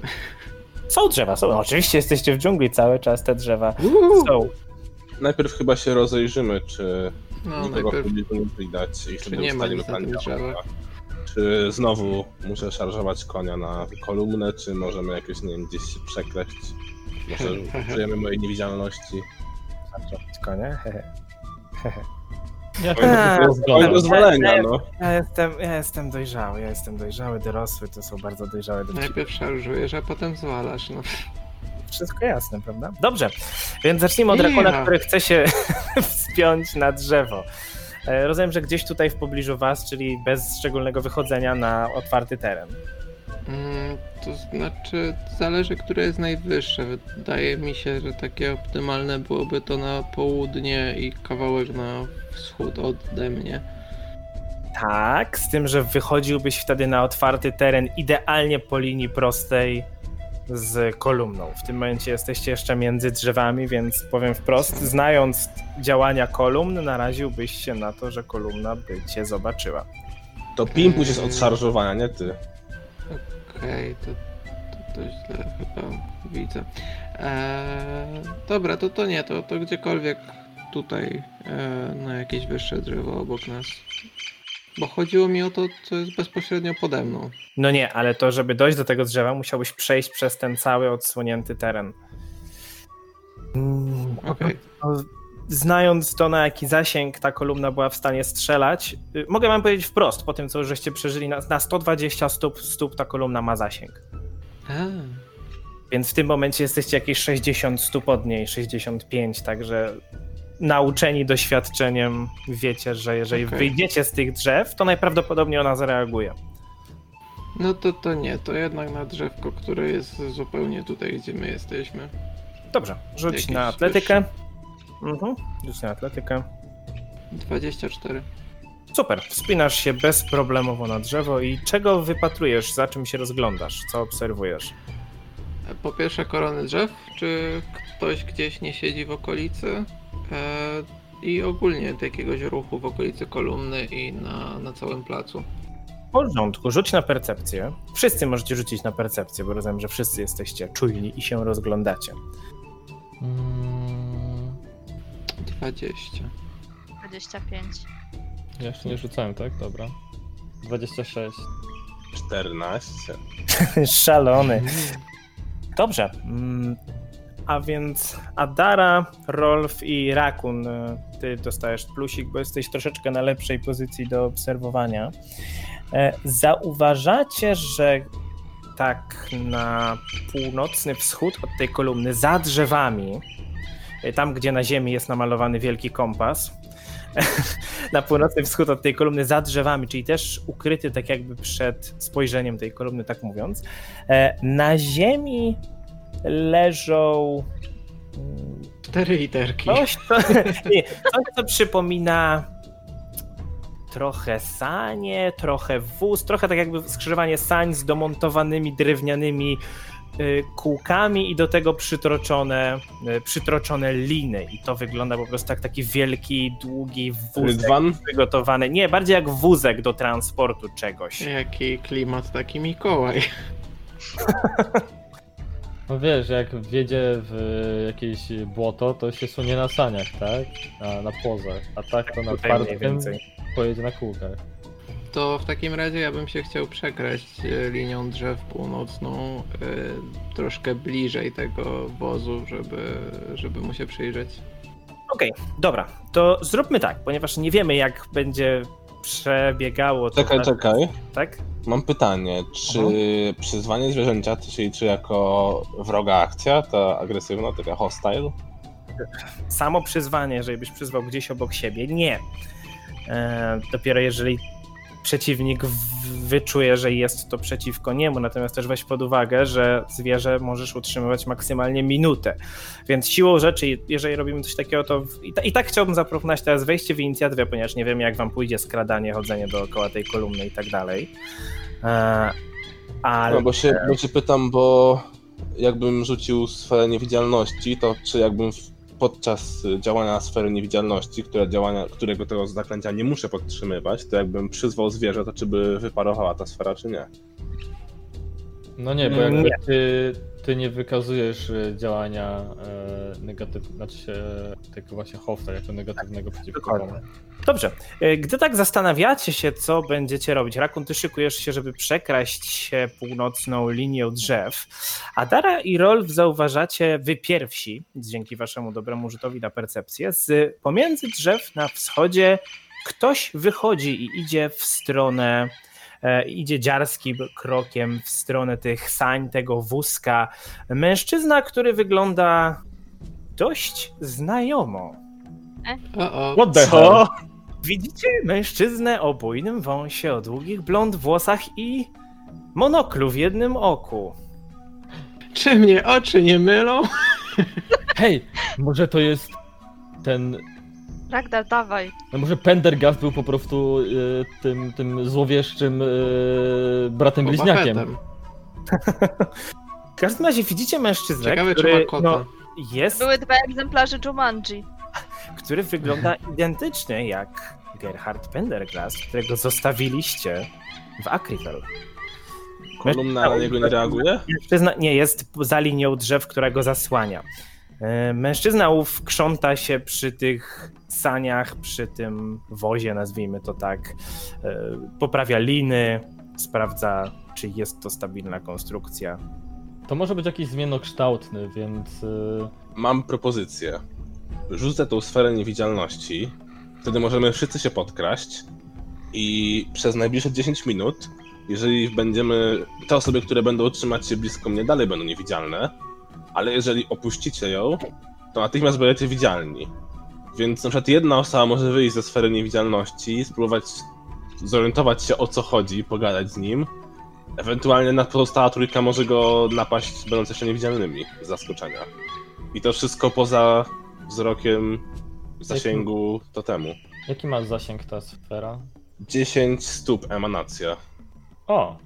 Są drzewa, są. No, oczywiście jesteście w dżungli cały czas, te drzewa są. Najpierw chyba się rozejrzymy, czy No, nikogo w najpierw nie widać i wtedy nie ma ustalimy nic na tym. Czy znowu muszę szarżować konia na kolumnę, czy możemy jakoś, nie wiem, gdzieś się przekleść? Może użyjemy mojej niewidzialności. Konie. Ja Oj, to rozwalenia, no. Ja jestem, ja jestem dojrzały, ja jestem dojrzały, dorosły, to są bardzo dojrzałe dowcipy. najpierw szarżujesz, a potem zwalasz. No. Wszystko jasne, prawda? Dobrze, więc zacznijmy od rakuna, Ja. który chce się wspiąć na drzewo. E, Rozumiem, że gdzieś tutaj w pobliżu was, czyli bez szczególnego wychodzenia na otwarty teren. Mm, to znaczy, zależy, które jest najwyższe. Wydaje mi się, że takie optymalne byłoby to na południe i kawałek na wschód ode mnie. Tak, z tym, że wychodziłbyś wtedy na otwarty teren idealnie po linii prostej z kolumną. W tym momencie jesteście jeszcze między drzewami, więc powiem wprost, znając działania kolumn, naraziłbyś się na to, że kolumna by cię zobaczyła. To Pimpus jest od szarżowania, nie ty. Okej, to, to, to źle chyba widzę. Eee, dobra, to to nie, to, to gdziekolwiek tutaj e, na jakieś wyższe drzewo obok nas. Bo chodziło mi o to, co jest bezpośrednio pode mną. No nie, ale to, żeby dojść do tego drzewa, musiałbyś przejść przez ten cały odsłonięty teren. Mm, Okej. no, Znając to, na jaki zasięg ta kolumna była w stanie strzelać, y, mogę wam powiedzieć wprost, po tym, co już żeście przeżyli, na, na 120 stóp, stóp ta kolumna ma zasięg. A, Więc w tym momencie jesteście jakieś 60 stóp od niej, 65, także nauczeni doświadczeniem wiecie, że jeżeli Okej. wyjdziecie z tych drzew, to najprawdopodobniej ona zareaguje. no to to nie, to jednak na drzewko, które jest zupełnie tutaj, gdzie my jesteśmy. Dobrze, rzuć Jakieś na atletykę. Mhm, rzuć na atletykę. 24. Super, wspinasz się bezproblemowo na drzewo i czego wypatrujesz, za czym się rozglądasz, co obserwujesz? Po pierwsze korony drzew, czy ktoś gdzieś nie siedzi w okolicy i ogólnie jakiegoś ruchu w okolicy kolumny i na, na całym placu. W porządku, rzuć na percepcję. Wszyscy możecie rzucić na percepcję, bo rozumiem, że wszyscy jesteście czujni i się rozglądacie. Mm, 20. 25. ja jeszcze nie rzucałem, tak? Dobra. 26. 14. Szalony. Dobrze. A więc Adara, Rolf i Rakun, y, ty dostajesz plusik, bo jesteś troszeczkę na lepszej pozycji do obserwowania. E, Zauważacie, że tak na północny wschód od tej kolumny, za drzewami, y, tam gdzie na ziemi jest namalowany wielki kompas, na północny wschód od tej kolumny, za drzewami, czyli też ukryty tak jakby przed spojrzeniem tej kolumny, tak mówiąc, E, Na ziemi leżą Cztery literki. coś, co, nie, coś, co przypomina trochę sanie, trochę wóz, trochę tak jakby skrzyżowanie sań z domontowanymi drewnianymi y, kółkami i do tego przytroczone, y, przytroczone liny. I to wygląda po prostu jak taki wielki, długi wózek Rydwan? przygotowany. Nie, bardziej jak wózek do transportu czegoś. Jaki klimat, taki Mikołaj. No wiesz, jak wjedzie w jakieś błoto, to się sunie na saniach, tak? Na, na płozach. A tak to na Tutaj mniej twardym więcej. pojedzie na kółkach. To w takim razie ja bym się chciał przekraść e, linią drzew północną e, troszkę bliżej tego wozu, żeby, żeby mu się przyjrzeć. Okej, dobra, to zróbmy tak, ponieważ nie wiemy, jak będzie przebiegało to. Czekaj, czekaj. Tak? Mam pytanie, czy Aha. przyzwanie zwierzęcia to się liczy jako wroga akcja, ta agresywna, taka hostile? Samo przyzwanie, jeżeli byś przyzwał gdzieś obok siebie, nie. E, dopiero jeżeli przeciwnik wyczuje, że jest to przeciwko niemu, natomiast też weź pod uwagę, że zwierzę możesz utrzymywać maksymalnie minutę. Więc siłą rzeczy, jeżeli robimy coś takiego, to i, ta, i tak chciałbym zaproponować teraz wejście w inicjatywę, ponieważ nie wiemy, jak wam pójdzie skradanie, chodzenie dookoła tej kolumny i tak dalej. E, ale No bo się, bo się pytam, bo jakbym rzucił swoje niewidzialności, to czy jakbym podczas y, działania sfery niewidzialności, które działania, którego tego zaklęcia nie muszę podtrzymywać, to jakbym przyzwał zwierzę, to czy by wyparowała ta sfera, czy nie? No nie, bo jakby Nie. ty, ty nie wykazujesz e, działania e, negatywnego, znaczy się tego właśnie hosta jako negatywnego przeciwko dokładnie. komu. Dobrze. E, Gdy tak zastanawiacie się, co będziecie robić, Rakun, ty szykujesz się, żeby przekraść się północną linią drzew, a Dara i Rolf zauważacie wy pierwsi, dzięki waszemu dobremu rzutowi na percepcję, z pomiędzy drzew na wschodzie ktoś wychodzi i idzie w stronę, idzie dziarskim krokiem w stronę tych sań, tego wózka. Mężczyzna, który wygląda dość znajomo. O. What the hell? Co? Widzicie mężczyznę o bujnym wąsie, o długich blond włosach i monoklu w jednym oku. Czy mnie oczy nie mylą? Hej, może to jest ten... Ragnar, dawaj. No może Pendergast był po prostu e, tym, tym złowieszczym e, bratem bliźniakiem. W każdym razie widzicie mężczyznę, Ciekawe, czy który, ma kota. no, jest, Były dwa egzemplarze Jumanji. który wygląda identycznie jak Gerhard Pendergast, którego zostawiliście w Akrifel. Kolumna na niego nie reaguje? Mężczyzna nie jest za linią drzew, która go zasłania. E, Mężczyzna ów krząta się przy tych saniach, przy tym wozie, nazwijmy to tak. E, Poprawia liny, sprawdza, czy jest to stabilna konstrukcja. To może być jakiś zmiennokształtny, więc... e, Mam propozycję. Rzucę tą sferę niewidzialności, wtedy możemy wszyscy się podkraść i przez najbliższe 10 minut, jeżeli będziemy, te osoby, które będą trzymać się blisko mnie, dalej będą niewidzialne, ale jeżeli opuścicie ją, to natychmiast będziecie widzialni. Więc na przykład jedna osoba może wyjść ze sfery niewidzialności, spróbować zorientować się o co chodzi, pogadać z nim. Ewentualnie na pozostała trójka może go napaść, będąc jeszcze niewidzialnymi z zaskoczenia. I to wszystko poza wzrokiem zasięgu totemu. Jaki ma zasięg ta sfera? 10 stóp emanacja. O!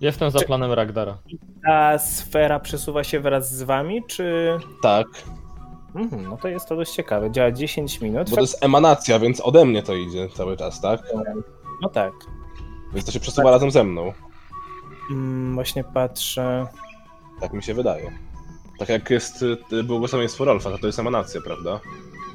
Jestem za Czy- planem Ragdara. Ta sfera przesuwa się wraz z wami, czy... Tak, Mhm, no to jest to dość ciekawe. Działa 10 minut. bo to jest emanacja, więc ode mnie to idzie cały czas, tak? No tak. Więc to się przesuwa razem ze mną. Mm, właśnie patrzę. Tak mi się wydaje. Tak jak jest y, błogosławieństwo Rolfa, to to jest emanacja, prawda?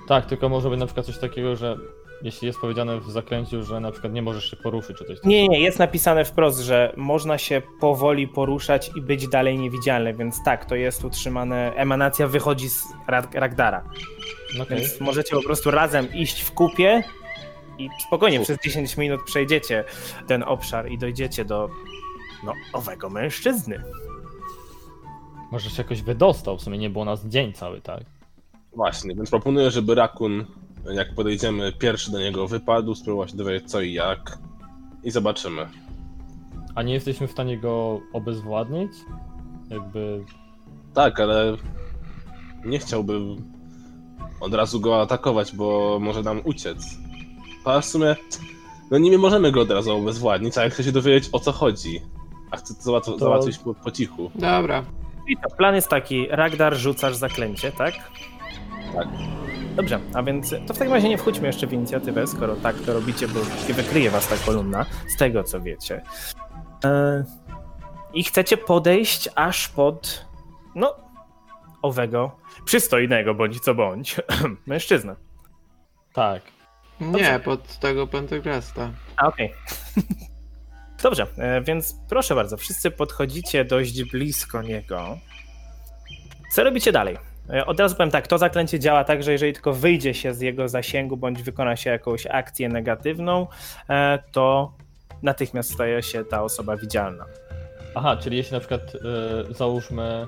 Tak, tylko może być na przykład coś takiego, że jeśli jest powiedziane w zaklęciu, że na przykład nie możesz się poruszyć czy coś takiego. Nie, nie, jest napisane wprost, że można się powoli poruszać i być dalej niewidzialny, więc tak, to jest utrzymane. Emanacja wychodzi z Rag- Ragdara. Okej. Więc możecie po prostu razem iść w kupie i spokojnie Uf. przez 10 minut przejdziecie ten obszar i dojdziecie do no, owego mężczyzny. Może się jakoś wydostał, w sumie nie było nas dzień cały, tak? Właśnie, więc proponuję, żeby Rakun, jak podejdziemy, pierwszy do niego wypadł, spróbował się dowiedzieć co i jak. I zobaczymy. A nie jesteśmy w stanie go obezwładnić? Jakby... Tak, ale nie chciałbym od razu go atakować, bo może nam uciec. A w sumie, no nie możemy go od razu obezwładnić, a jak chce się dowiedzieć o co chodzi. A chce to załatw- To- załatwić po, po cichu. Dobra. I to, plan jest taki, Ragdar rzucasz zaklęcie, tak? Tak. Dobrze, a więc to w takim razie nie wchódźmy jeszcze w inicjatywę, skoro tak to robicie, bo oczywiście wykryje was ta kolumna, z tego co wiecie. E, I chcecie podejść aż pod, no, owego, przystojnego bądź co bądź, mężczyznę. Tak. Nie, pod tego Pentagrasta. A, okej. Dobrze, e, więc proszę bardzo, wszyscy podchodzicie dość blisko niego. Co robicie dalej? E, Od razu powiem tak, to zaklęcie działa tak, że jeżeli tylko wyjdzie się z jego zasięgu bądź wykona się jakąś akcję negatywną, e, to natychmiast staje się ta osoba widzialna. Aha, czyli jeśli na przykład e, załóżmy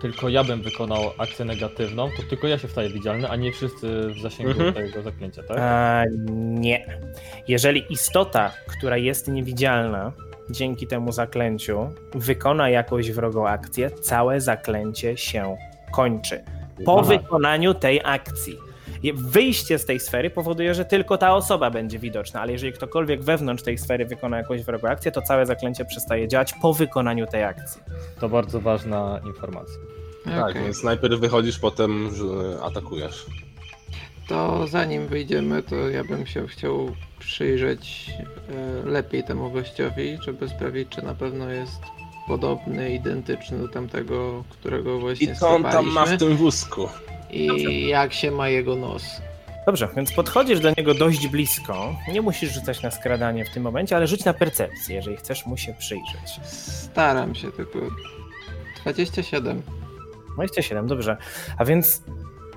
tylko ja bym wykonał akcję negatywną, to tylko ja się wstaję widzialny, a nie wszyscy w zasięgu Mhm. tego zaklęcia, tak? E, nie. Jeżeli istota, która jest niewidzialna, dzięki temu zaklęciu, wykona jakąś wrogą akcję, całe zaklęcie się kończy. Po Aha. wykonaniu tej akcji. Wyjście z tej sfery powoduje, że tylko ta osoba będzie widoczna, ale jeżeli ktokolwiek wewnątrz tej sfery wykona jakąś wrogą akcję, to całe zaklęcie przestaje działać po wykonaniu tej akcji. To bardzo ważna informacja. Tak, Okej. więc najpierw wychodzisz, potem że atakujesz. To zanim wyjdziemy, to ja bym się chciał przyjrzeć e, lepiej temu gościowi, żeby sprawdzić, czy na pewno jest podobny, identyczny do tamtego, którego I właśnie co on tam ma w tym wózku? I jak się ma jego nos. Dobrze, więc podchodzisz do niego dość blisko. Nie musisz rzucać na skradanie w tym momencie, ale rzuć na percepcję, jeżeli chcesz mu się przyjrzeć. Staram się tylko. 27. 27, dobrze. A więc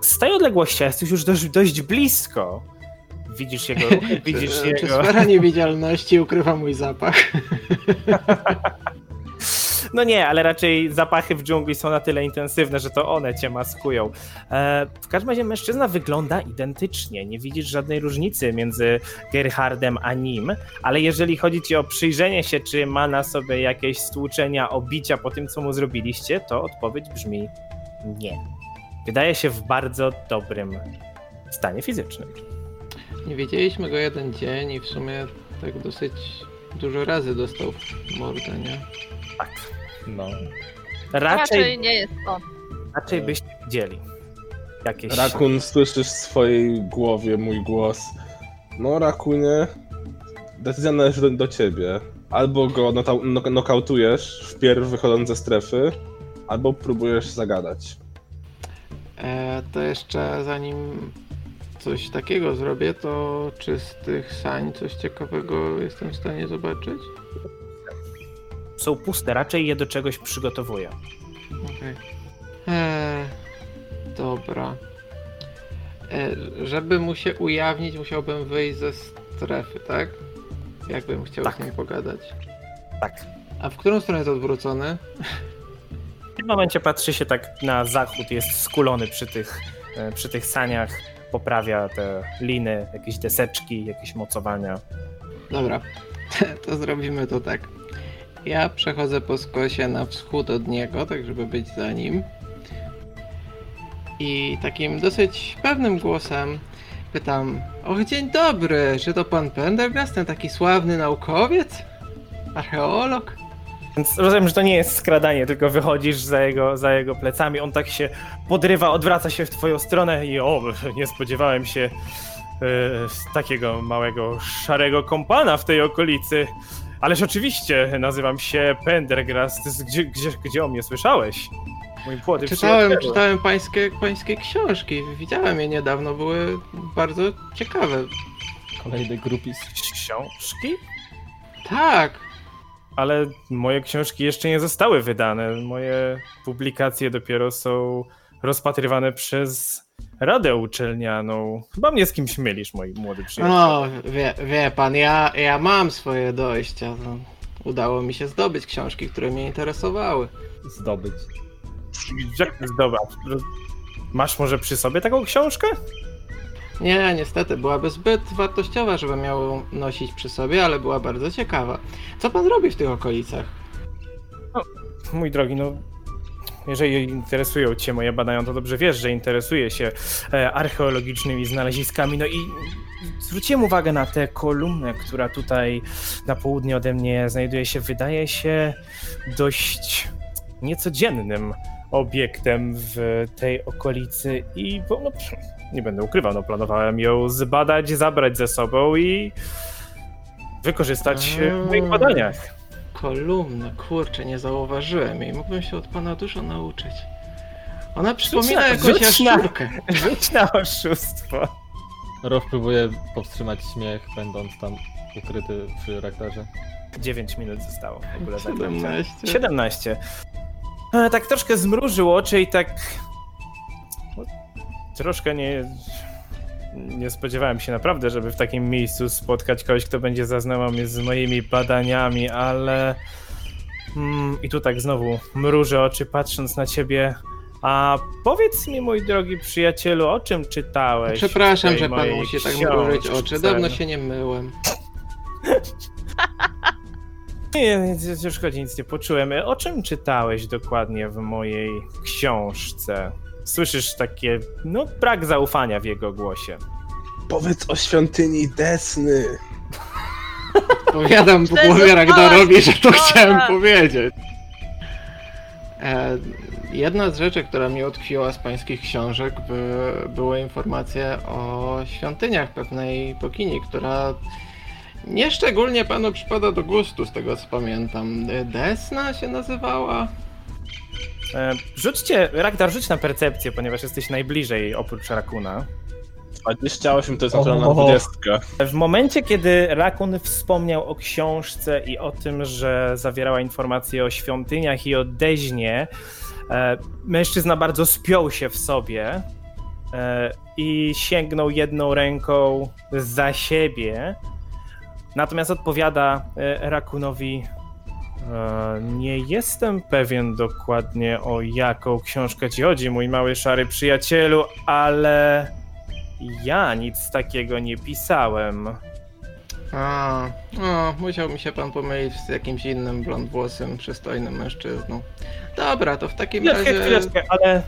z tej odległości, a jesteś już dość, dość blisko. Widzisz jego ruchy, widzisz czy, czy jego... sfera niewidzialności ukrywa mój zapach? No nie, ale raczej zapachy w dżungli są na tyle intensywne, że to one cię maskują. E, w każdym razie mężczyzna wygląda identycznie. Nie widzisz żadnej różnicy między Gerhardem a nim, ale jeżeli chodzi ci o przyjrzenie się, czy ma na sobie jakieś stłuczenia, obicia po tym, co mu zrobiliście, to odpowiedź brzmi nie. Wydaje się w bardzo dobrym stanie fizycznym. Nie widzieliśmy go jeden dzień i w sumie tak dosyć dużo razy dostał w mordę, nie? Tak. No. Raczej, Raczej nie jest on. raczej byście widzieli jakieś... Rakun, słyszysz w swojej głowie mój głos. No, Rakunie, decyzja należy do, do ciebie. Albo go nota- nok- nokautujesz wpierw wychodząc ze strefy, albo próbujesz zagadać. E, to jeszcze zanim coś takiego zrobię, to czy z tych sań coś ciekawego jestem w stanie zobaczyć? Są puste, raczej je do czegoś przygotowuję. Okej. Eee, dobra. E, żeby mu się ujawnić, musiałbym wyjść ze strefy, tak? Jakbym chciał Tak. z nim pogadać. Tak. A w którą stronę jest odwrócony? W tym momencie patrzy się tak na zachód, jest skulony przy tych, e, przy tych saniach, poprawia te liny, jakieś deseczki, jakieś mocowania. Dobra, to zrobimy to tak. Ja przechodzę po skosie na wschód od niego, tak żeby być za nim. I takim dosyć pewnym głosem pytam: Och, dzień dobry, czy to pan Pendergast, ten taki sławny naukowiec? Archeolog? Więc rozumiem, że to nie jest skradanie, tylko wychodzisz za jego, za jego plecami. On tak się podrywa, odwraca się w twoją stronę i o, nie spodziewałem się e, takiego małego szarego kompana w tej okolicy. Ależ oczywiście, nazywam się Pendergrast. Gdzie, gdzie, gdzie o mnie słyszałeś? Mój młody Czytałem, przyjacielu. czytałem pańskie, pańskie książki, widziałem je niedawno, były bardzo ciekawe. Kolejny grupis. Książki? Tak, Ale moje książki jeszcze nie zostały wydane. Moje publikacje dopiero są rozpatrywane przez Radę Uczelnianą. Chyba mnie z kimś mylisz, mój młody przyjaciel. No, wie, wie pan, ja, ja mam swoje dojścia. No, udało mi się zdobyć książki, które mnie interesowały. Zdobyć. Jak to zdobyć? Masz może przy sobie taką książkę? Nie, niestety, byłaby zbyt wartościowa, żeby miał ją nosić przy sobie, ale była bardzo ciekawa. Co pan robi w tych okolicach? Mój drogi, no. Jeżeli interesują Cię moje badania, to dobrze wiesz, że interesuję się e, archeologicznymi znaleziskami. No i zwróciłem uwagę na tę kolumnę, która tutaj na południe ode mnie znajduje się. Wydaje się dość niecodziennym obiektem w tej okolicy i no, nie będę ukrywał, no, planowałem ją zbadać, zabrać ze sobą i wykorzystać w moich badaniach. Kolumna, kurczę, nie zauważyłem jej. Mógłbym się od pana dużo nauczyć. Ona przypomina na- jakąś rzuć na- jaszczurkę. Rzuć na oszustwo. Rof próbuje powstrzymać śmiech, będąc tam ukryty przy reaktorze. 9 minut zostało w ogóle. tak zakończenia. 17. 17. E, tak troszkę zmrużył oczy i tak. no, Troszkę nie. Nie spodziewałem się naprawdę, żeby w takim miejscu spotkać kogoś, kto będzie zaznajomiony z moimi badaniami, ale. Mm, I tu tak znowu mrużę oczy, patrząc na ciebie. A powiedz mi, mój drogi przyjacielu, o czym czytałeś? Przepraszam, że pan mojej musi tak mrużyć oczy. Dawno się nie myłem. Nie, nie, chodzi, nic nie poczułem. O czym czytałeś dokładnie w mojej książce? Słyszysz takie, no, brak zaufania w jego głosie. Powiedz o świątyni Desny. Powiadam po głowie Ragnarowi, że to chciałem powiedzieć. E, jedna z rzeczy, która mi utkwiła z pańskich książek, by, były informacje o świątyniach pewnej bogini, która nieszczególnie panu przypada do gustu, z tego co pamiętam. Desna się nazywała? E, Rzućcie, Ragdar, rzuć na percepcję, ponieważ jesteś najbliżej oprócz Rakuna. 28 to jest naturalna O. 20. W momencie, kiedy Rakun wspomniał o książce i o tym, że zawierała informacje o świątyniach i o Deźnie, e, mężczyzna bardzo spiął się w sobie e, i sięgnął jedną ręką za siebie. Natomiast odpowiada Rakunowi: Nie jestem pewien dokładnie o jaką książkę ci chodzi, mój mały szary przyjacielu, ale ja nic takiego nie pisałem. A, o, musiał mi się pan pomylić z jakimś innym blondwłosym, przystojnym mężczyzną. Dobra, to w takim Chwileczkę, razie... chwileczkę, ale...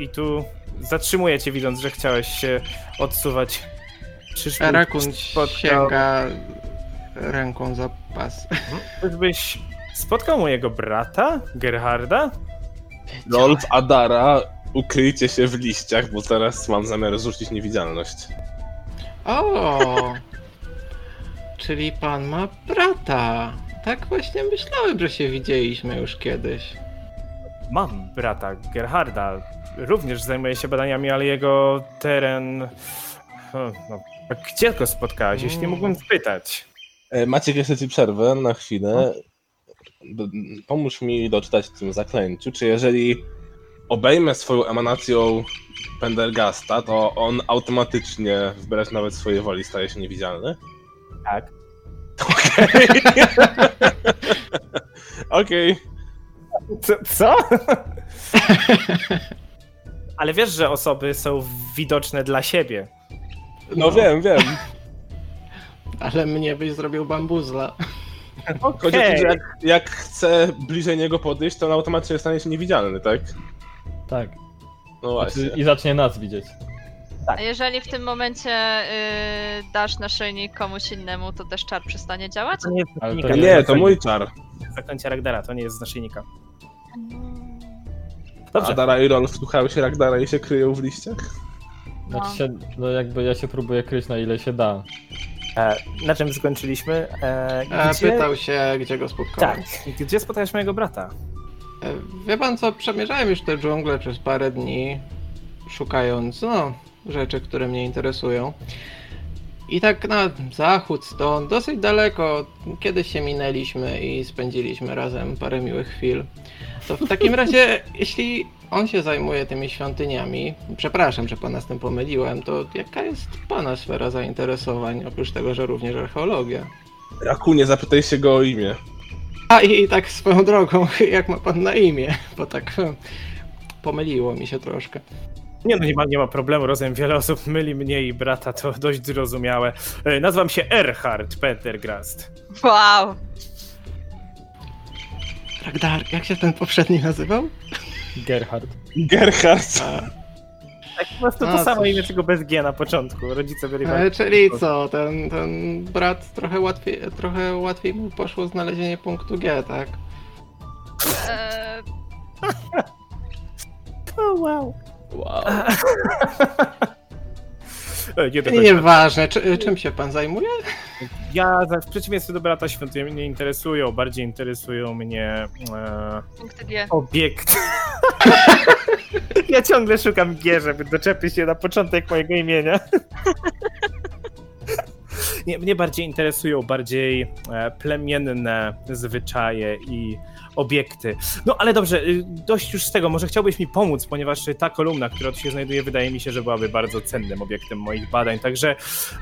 I tu zatrzymuję cię widząc, że chciałeś się odsuwać. Czyżby, Rakun spotkał, sięga ręką za pas. czyżbyś spotkał mojego brata, Gerharda? Rolf, Adara, ukryjcie się w liściach, bo teraz mam zamiar rzucić niewidzialność. O! Czyli pan ma brata. Tak właśnie myślałem, że się widzieliśmy już kiedyś. Mam brata, Gerharda. Również zajmuje się badaniami, ale jego teren... No, gdzie go spotkałeś, jeśli Mm. mógłbym spytać? E, Maciek, jeszcze ci przerwę na chwilę. D- Pomóż mi doczytać w tym zaklęciu, czy jeżeli obejmę swoją emanacją Pendergasta, to on automatycznie, wbrew nawet swojej woli, staje się niewidzialny? Tak. Okej. Co? co? Ale wiesz, że osoby są widoczne dla siebie. No wiem, wiem. Ale mnie byś zrobił bambuzla. Chodzi o to, że jak, jak chcę bliżej niego podejść, to on automatycznie stanie się niewidzialny, tak? Tak. No właśnie. Znaczy, I zacznie nas widzieć. A jeżeli w tym momencie y, dasz naszyjnik komuś innemu, to też czar przestanie działać? To nie jest Ale to nie- Nie, to mój czar. Zaklęcie Ragdara, to nie jest z naszyjnika. Dobrze. Adara i Rolf słuchają się Ragdara i się kryją w liściach? Znaczy się, no jakby ja się próbuję kryć na ile się da. E, na czym skończyliśmy? E, E, gdzie... pytał się, gdzie go spotkałem. Tak. Gdzie spotkałeś mojego brata? Wie pan co, przemierzałem już tę dżunglę przez parę dni, szukając, no, rzeczy, które mnie interesują. I tak na zachód stąd, dosyć daleko, kiedyś się minęliśmy i spędziliśmy razem parę miłych chwil. To w takim razie, jeśli on się zajmuje tymi świątyniami, przepraszam, że pana z tym pomyliłem, to jaka jest pana sfera zainteresowań, oprócz tego, że również archeologia? Rakunie, zapytaj się go o imię. A i tak swoją drogą, jak ma pan na imię? Bo tak hmm, pomyliło mi się troszkę. Nie, no nie ma, nie ma problemu, rozumiem, wiele osób myli mnie i brata, to dość zrozumiałe. E, nazywam się Erhard Pendergrast. Wow! Ragdar, jak się ten poprzedni nazywał? Gerhard. Gerhard. Tak, po prostu A, to samo imię, tylko bez G na początku. Rodzice byli e, czyli co, ten, ten brat trochę łatwiej, trochę łatwiej mu poszło znalezienie punktu G, tak? E, Oh, wow. Wow. Nieważne, czy, czym się pan zajmuje? Ja za- w przeciwieństwie do brata świątynie mnie nie interesują, bardziej interesują mnie e, punkty G. obiekty. ja ciągle szukam G, żeby doczepić się na początek mojego imienia. Nie, mnie bardziej interesują bardziej e, plemienne zwyczaje i obiekty. No ale dobrze, y, dość już z tego, może chciałbyś mi pomóc, ponieważ ta kolumna, która tu się znajduje, wydaje mi się, że byłaby bardzo cennym obiektem moich badań, także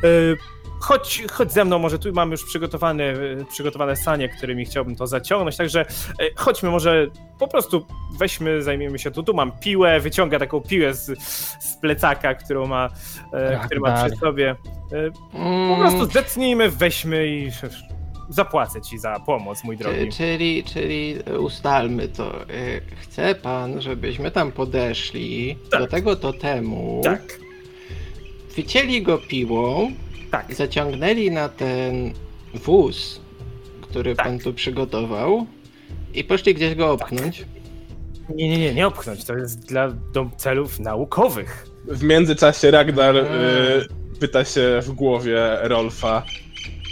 y, chodź, chodź ze mną, może tu mam już przygotowane, y, przygotowane sanie, którymi chciałbym to zaciągnąć, także y, chodźmy, może po prostu weźmy, zajmiemy się tu, tu mam piłę, wyciąga taką piłę z, z plecaka, którą ma, Tak, który ma przy sobie. E, Po prostu zdecnijmy, weźmy i zapłacę ci za pomoc, mój drogi. czy- czyli, czyli ustalmy to. Y, Chce pan, żebyśmy tam podeszli Tak. do tego totemu, Tak, wycięli go piłą, tak. zaciągnęli na ten wóz, który Tak. pan tu przygotował I poszli gdzieś go opchnąć. Nie, nie, nie, nie opchnąć. To jest dla do celów naukowych. W międzyczasie Ragnar y, Eee. Pyta się w głowie Rolfa.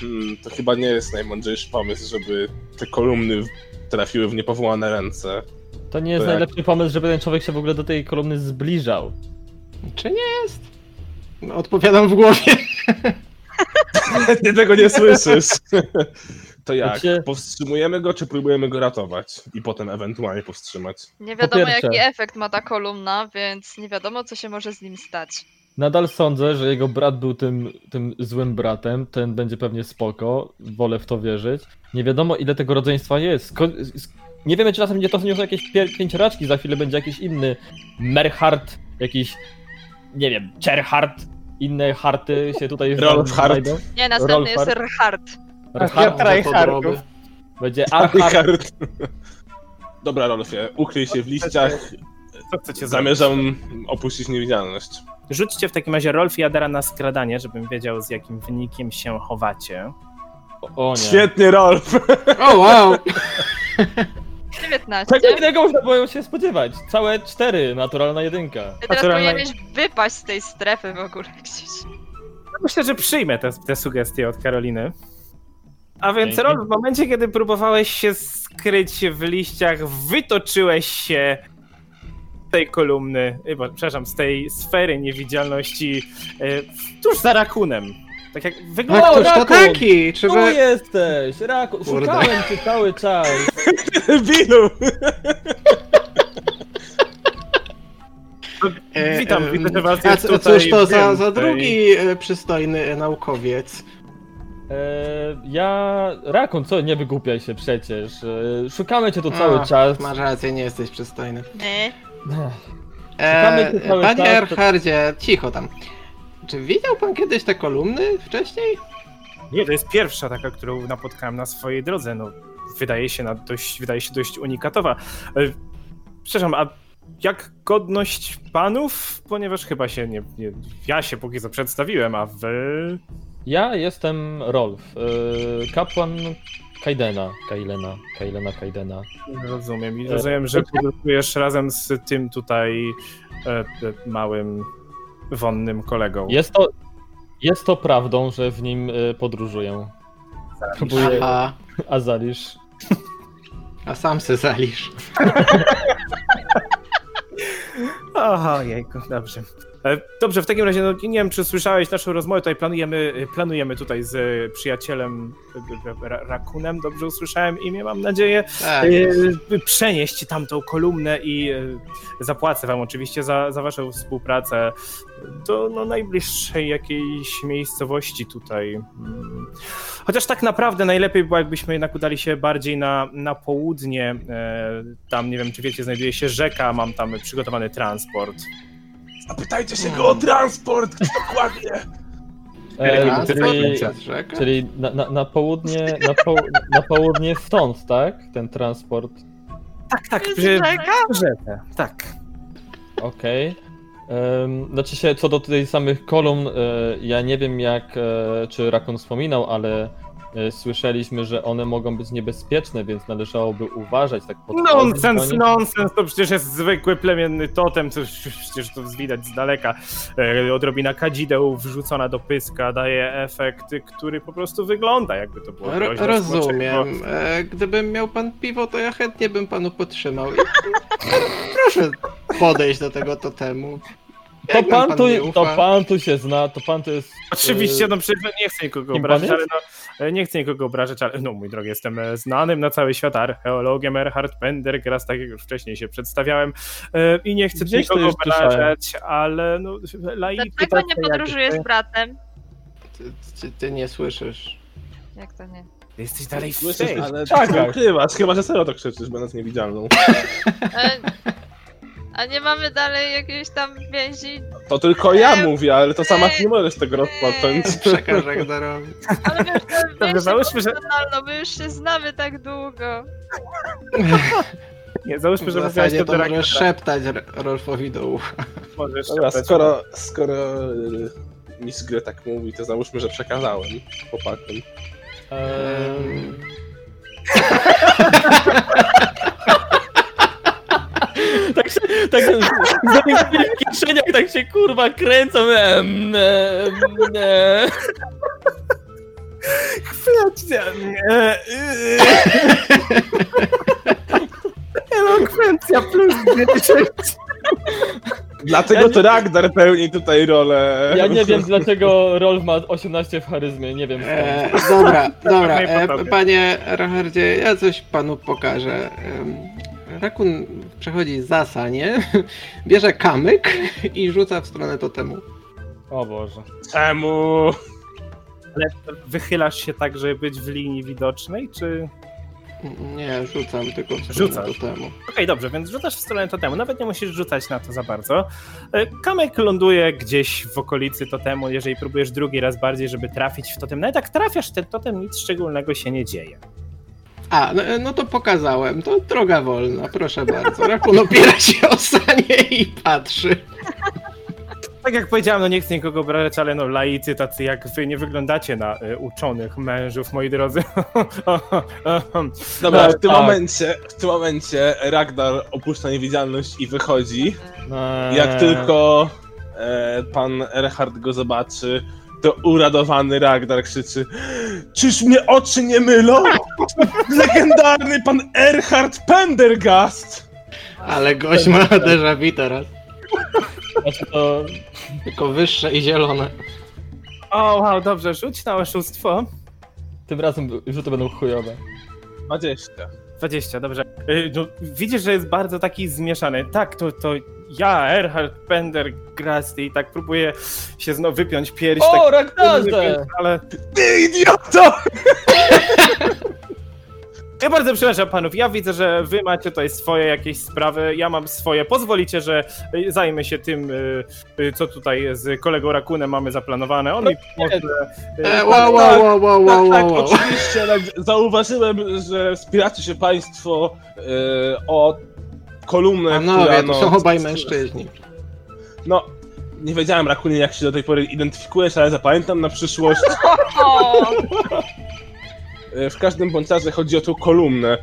Hmm, to chyba nie jest najmądrzejszy pomysł, żeby te kolumny trafiły w niepowołane ręce. To nie jest To jak? najlepszy pomysł, żeby ten człowiek się w ogóle do tej kolumny zbliżał. Czy nie jest? No, odpowiadam w głowie. Ty tego nie słyszysz. To jak? Wiecie- Powstrzymujemy go, czy próbujemy go ratować? I potem ewentualnie powstrzymać. Nie wiadomo pierwsze- jaki efekt ma ta kolumna, więc nie wiadomo co się może z nim stać. Nadal sądzę, że jego brat był tym, tym złym bratem, ten będzie pewnie spoko, wolę w to wierzyć. Nie wiadomo ile tego rodzeństwa jest. Sk- nie wiemy czy czasem nie to są jakieś pier- pięcioraczki, za chwilę będzie jakiś inny Merhart, jakiś, nie wiem, Cherhart, inne harty się tutaj Rolfhart. znajdą. Nie, następny jest Rolfar. Rhard. Rhart, Tryhardów. będzie. Richard. Dobra, Rolfie, ukryj się w liściach. Co chcecie? Zamierzam opuścić niewidzialność. Rzućcie w takim razie Rolf i Adara na skradanie, żebym wiedział z jakim wynikiem się chowacie. O nie. Świetnie, Rolf! O wow! 19. Czego innego można było się spodziewać? Całe cztery, naturalna jedynka. Ja teraz Naturalna- powinieneś wypaść z tej strefy w ogóle gdzieś. Myślę, że przyjmę te, te sugestie od Karoliny. A więc Dzięki. Rolf, w momencie, kiedy próbowałeś się skryć w liściach, wytoczyłeś się tej kolumny, y, przepraszam, z tej sfery niewidzialności y, tuż za rakunem. Tak jak wygląda. O, taki? Czy Tu wy... jesteś, Raku, Kurde. szukałem cię cały czas. Bilu! E, Witam, widzę, że was A tutaj cóż to za, za drugi e, przystojny naukowiec? E, ja... Rakun, co? Nie wygłupiaj się przecież. E, szukamy cię tu cały A, czas. Masz rację, nie jesteś przystojny. Nie. E, cały panie czas, to- Erhardzie, cicho tam. Czy widział pan kiedyś te kolumny wcześniej? Nie, to jest pierwsza taka, którą napotkałem na swojej drodze. No, wydaje się na dość, wydaje się dość unikatowa. E, Przepraszam, a jak godność panów? Ponieważ chyba się nie, nie ja się póki co przedstawiłem, a wy... Ja jestem Rolf, e, kapłan Kaidena. Kailena, Kailena, Kaidena. Rozumiem. I rozumiem, że podróżujesz razem z tym tutaj e, e, małym, wonnym kolegą. Jest to... Jest to prawdą, że w nim e, podróżuję. Próbuję... Aha, Azalisz. a sam se zalisz. Aha, jejku, dobrze. E, Dobrze, w takim razie, no, nie wiem, czy słyszałeś naszą rozmowę, tutaj planujemy, planujemy tutaj z e, przyjacielem e, Ra- Rakunem, dobrze usłyszałem imię, mam nadzieję, Tak, e, przenieść tamtą kolumnę i e, zapłacę wam oczywiście za, za waszą współpracę do no, najbliższej jakiejś miejscowości tutaj. Mm. Chociaż tak naprawdę najlepiej było, jakbyśmy jednak udali się bardziej na, na południe. E, Tam, nie wiem, czy wiecie, znajduje się rzeka, mam tam przygotowany transport. Zapytajcie się go o transport! Dokładnie! E, czyli, czyli na, na, na południe, na, po, na południe stąd, tak? Ten transport. Tak, tak, przy rzece, tak. Okej. Em, Znaczy się, co do tych samych kolumn, e, ja nie wiem jak, e, czy Rakon wspominał, ale słyszeliśmy, że one mogą być niebezpieczne, więc należałoby uważać tak podchodzić Nonsens, nonsens, to przecież jest zwykły plemienny totem, to przecież to widać z daleka. E, Odrobina kadzideł wrzucona do pyska daje efekt, który po prostu wygląda jakby to było Ro groźne rozumiem. E, gdybym miał pan piwo, to ja chętnie bym panu podtrzymał. I, proszę podejść do tego totemu. To nam pan, tu, to pan tu się zna, to pan tu jest... Oczywiście, e, no przecież nie chcę nikogo kim pan obrażać, ale no, e, nie chcę nikogo obrażać, ale no mój drogi, jestem e, znanym na cały świat archeologiem Erhard Pendergrast, tak jak już wcześniej się przedstawiałem i nie chcę Gdzieś nikogo obrażać, ale no laiki Dlaczego nie podróżujesz z bratem? Ty, ty, ty nie słyszysz. Jak to nie? Jesteś dalej w Słyszysz, tej. ale Tak, tak, tak. ukrywasz, chyba że serio to krzyczysz, będąc niewidzialną. E, a nie mamy dalej jakiejś tam więzi? To tylko ja Eee, mówię, ale to sama nie możesz tego rozpocząć. Przekaż Ragnarowi. Ale wiesz, to Dobrze, więź załóżmy, że, emocjonalną, my już się znamy tak długo. nie, załóżmy, W że mówiłaś zasadzie to to do możesz Ragnara. szeptać R- Rolfowi do ucha. Możesz Dobra, szeptać. skoro, skoro y, Miss Gry tak mówi, to załóżmy, że przekazałem chłopakom. Em, tak się, tak w kieszeniach tak się kurwa kręcą. Em, em, e. Chwileczkę. E, e. Elokwencja plus 10. Dlatego to Ragnar pełni tutaj rolę. Ja nie wiem dlaczego Rolf ma 18 w charyzmie, nie wiem. E, dobra, dobra. E, panie Rachardzie, ja coś panu pokażę. Rakun przechodzi za sanie, bierze kamyk i rzuca w stronę totemu. O Boże. Czemu? Ale wychylasz się tak, żeby być w linii widocznej, czy... Nie, rzucam tylko w stronę Rzucasz. totemu. Okej, dobrze, więc rzucasz w stronę totemu. Nawet nie musisz rzucać na to za bardzo. E, Kamek ląduje gdzieś w okolicy totemu, jeżeli próbujesz drugi raz bardziej, żeby trafić w totem. Nawet jak trafiasz w ten totem, nic szczególnego się nie dzieje. A, no, no to pokazałem. To droga wolna, proszę bardzo. Rakun opiera się o sanie i patrzy. Tak jak powiedziałem, no nie chcę nikogo obrażać, ale no laicy tacy jak wy nie wyglądacie na e, uczonych mężów, moi drodzy. Dobra, w tym tak. momencie, w tym momencie Ragnar opuszcza niewidzialność i wychodzi. Eee, Jak tylko e, pan Rehard go zobaczy, to uradowany Ragnar krzyczy Czyż mnie oczy nie mylą? Legendarny pan Erhard Pendergast! Ale gość ma déjà vu teraz. Znaczy to... Tylko wyższe i zielone. O, wow, dobrze, rzuć na oszustwo. Tym razem rzuty będą chujowe. 20. 20, dobrze. Y, No, widzisz, że jest bardzo taki zmieszany. Tak, to, to ja, Erhard Pendergrast i tak próbuję się znowu wypiąć pierś. O, tak, Ragnarze! ale Ty idioto! ja bardzo przepraszam panów, ja widzę, że wy macie tutaj swoje jakieś sprawy, ja mam swoje. Pozwolicie, że y, zajmę się tym, y, y, co tutaj z kolegą Rakunem mamy zaplanowane. On mi pomoże. E, wow, wow, wow, wow, Tak, wow, tak, wow, wow. oczywiście, tak, zauważyłem, że wspieracie się państwo e, o kolumnę, Panowie, która, to no, są obaj mężczyźni. No, nie wiedziałem, Rakunie, jak się do tej pory identyfikujesz, ale zapamiętam na przyszłość. E, W każdym bądź razie chodzi o tą kolumnę.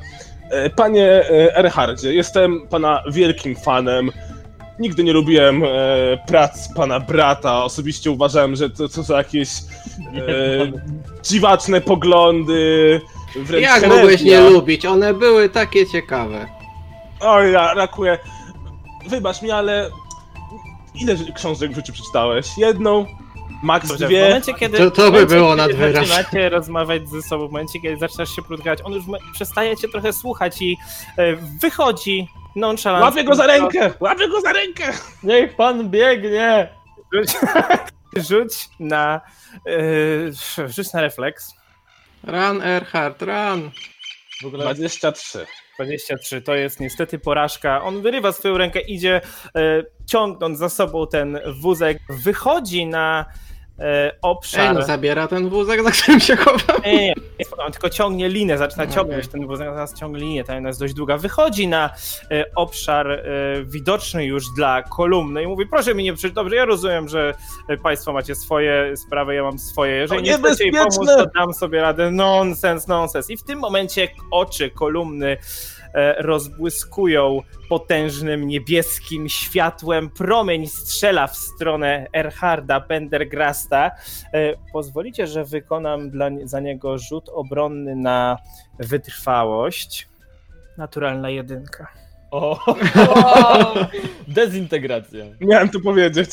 E, Panie e, Erhardzie, jestem pana wielkim fanem. Nigdy nie lubiłem e, prac pana brata. Osobiście uważałem, że to, to są jakieś e, dziwaczne poglądy. Wręcz Jak mogłeś nie lubić? One były takie ciekawe. Oj, ja, Rakuje, wybacz mi, ale ile książek w życiu przeczytałeś? Jedną? Max Dobrze, w dwie? momencie, kiedy, To- to w by momencie, było kiedy nad wyraz. zaczynacie rozmawiać ze sobą, w momencie, kiedy zaczynasz się plotkować, on już przestaje cię trochę słuchać i e, wychodzi nonchalant. Łapię go za rękę! Łapię go za rękę! Niech pan biegnie! Rzuć, rzuć na e, rzuć na refleks. Run, Erhard, run. W ogóle 23. 23 to jest niestety porażka. On wyrywa swoją rękę, idzie e, ciągnąc za sobą ten wózek, wychodzi na e, Ej, obszar. no zabiera ten wózek, za którym się chowa. Nie, nie, nie, on tylko ciągnie linę, zaczyna Okej. ciągnąć ten wózek, zaraz ciągnie linię, ta jest dość długa. Wychodzi na e, obszar e, widoczny już dla kolumny i mówi, proszę mi nie przy... Dobrze, ja rozumiem, że państwo macie swoje sprawy, ja mam swoje. Jeżeli nie chcecie jej pomóc, to dam sobie radę. Nonsens, nonsens. I w tym momencie oczy kolumny rozbłyskują potężnym niebieskim światłem. Promień strzela w stronę Erharda Pendergrasta. E, Pozwolicie, że wykonam dla, za niego rzut obronny na wytrwałość. Naturalna jedynka. O, o, dezintegracja. Miałem to powiedzieć.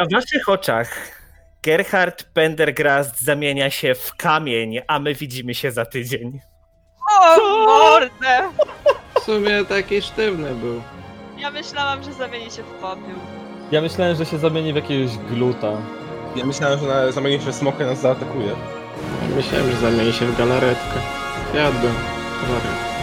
Na waszych oczach Gerhard Pendergrast zamienia się w kamień, a my widzimy się za tydzień. O mordę! W sumie taki sztywny był. Ja myślałam, że zamieni się w popiół. Ja myślałem, że się zamieni w jakiegoś gluta. Ja myślałem, że na zamieni się w smoka i nas zaatakuje. Myślałem, że zamieni się w galaretkę. Jadłem. Towarek.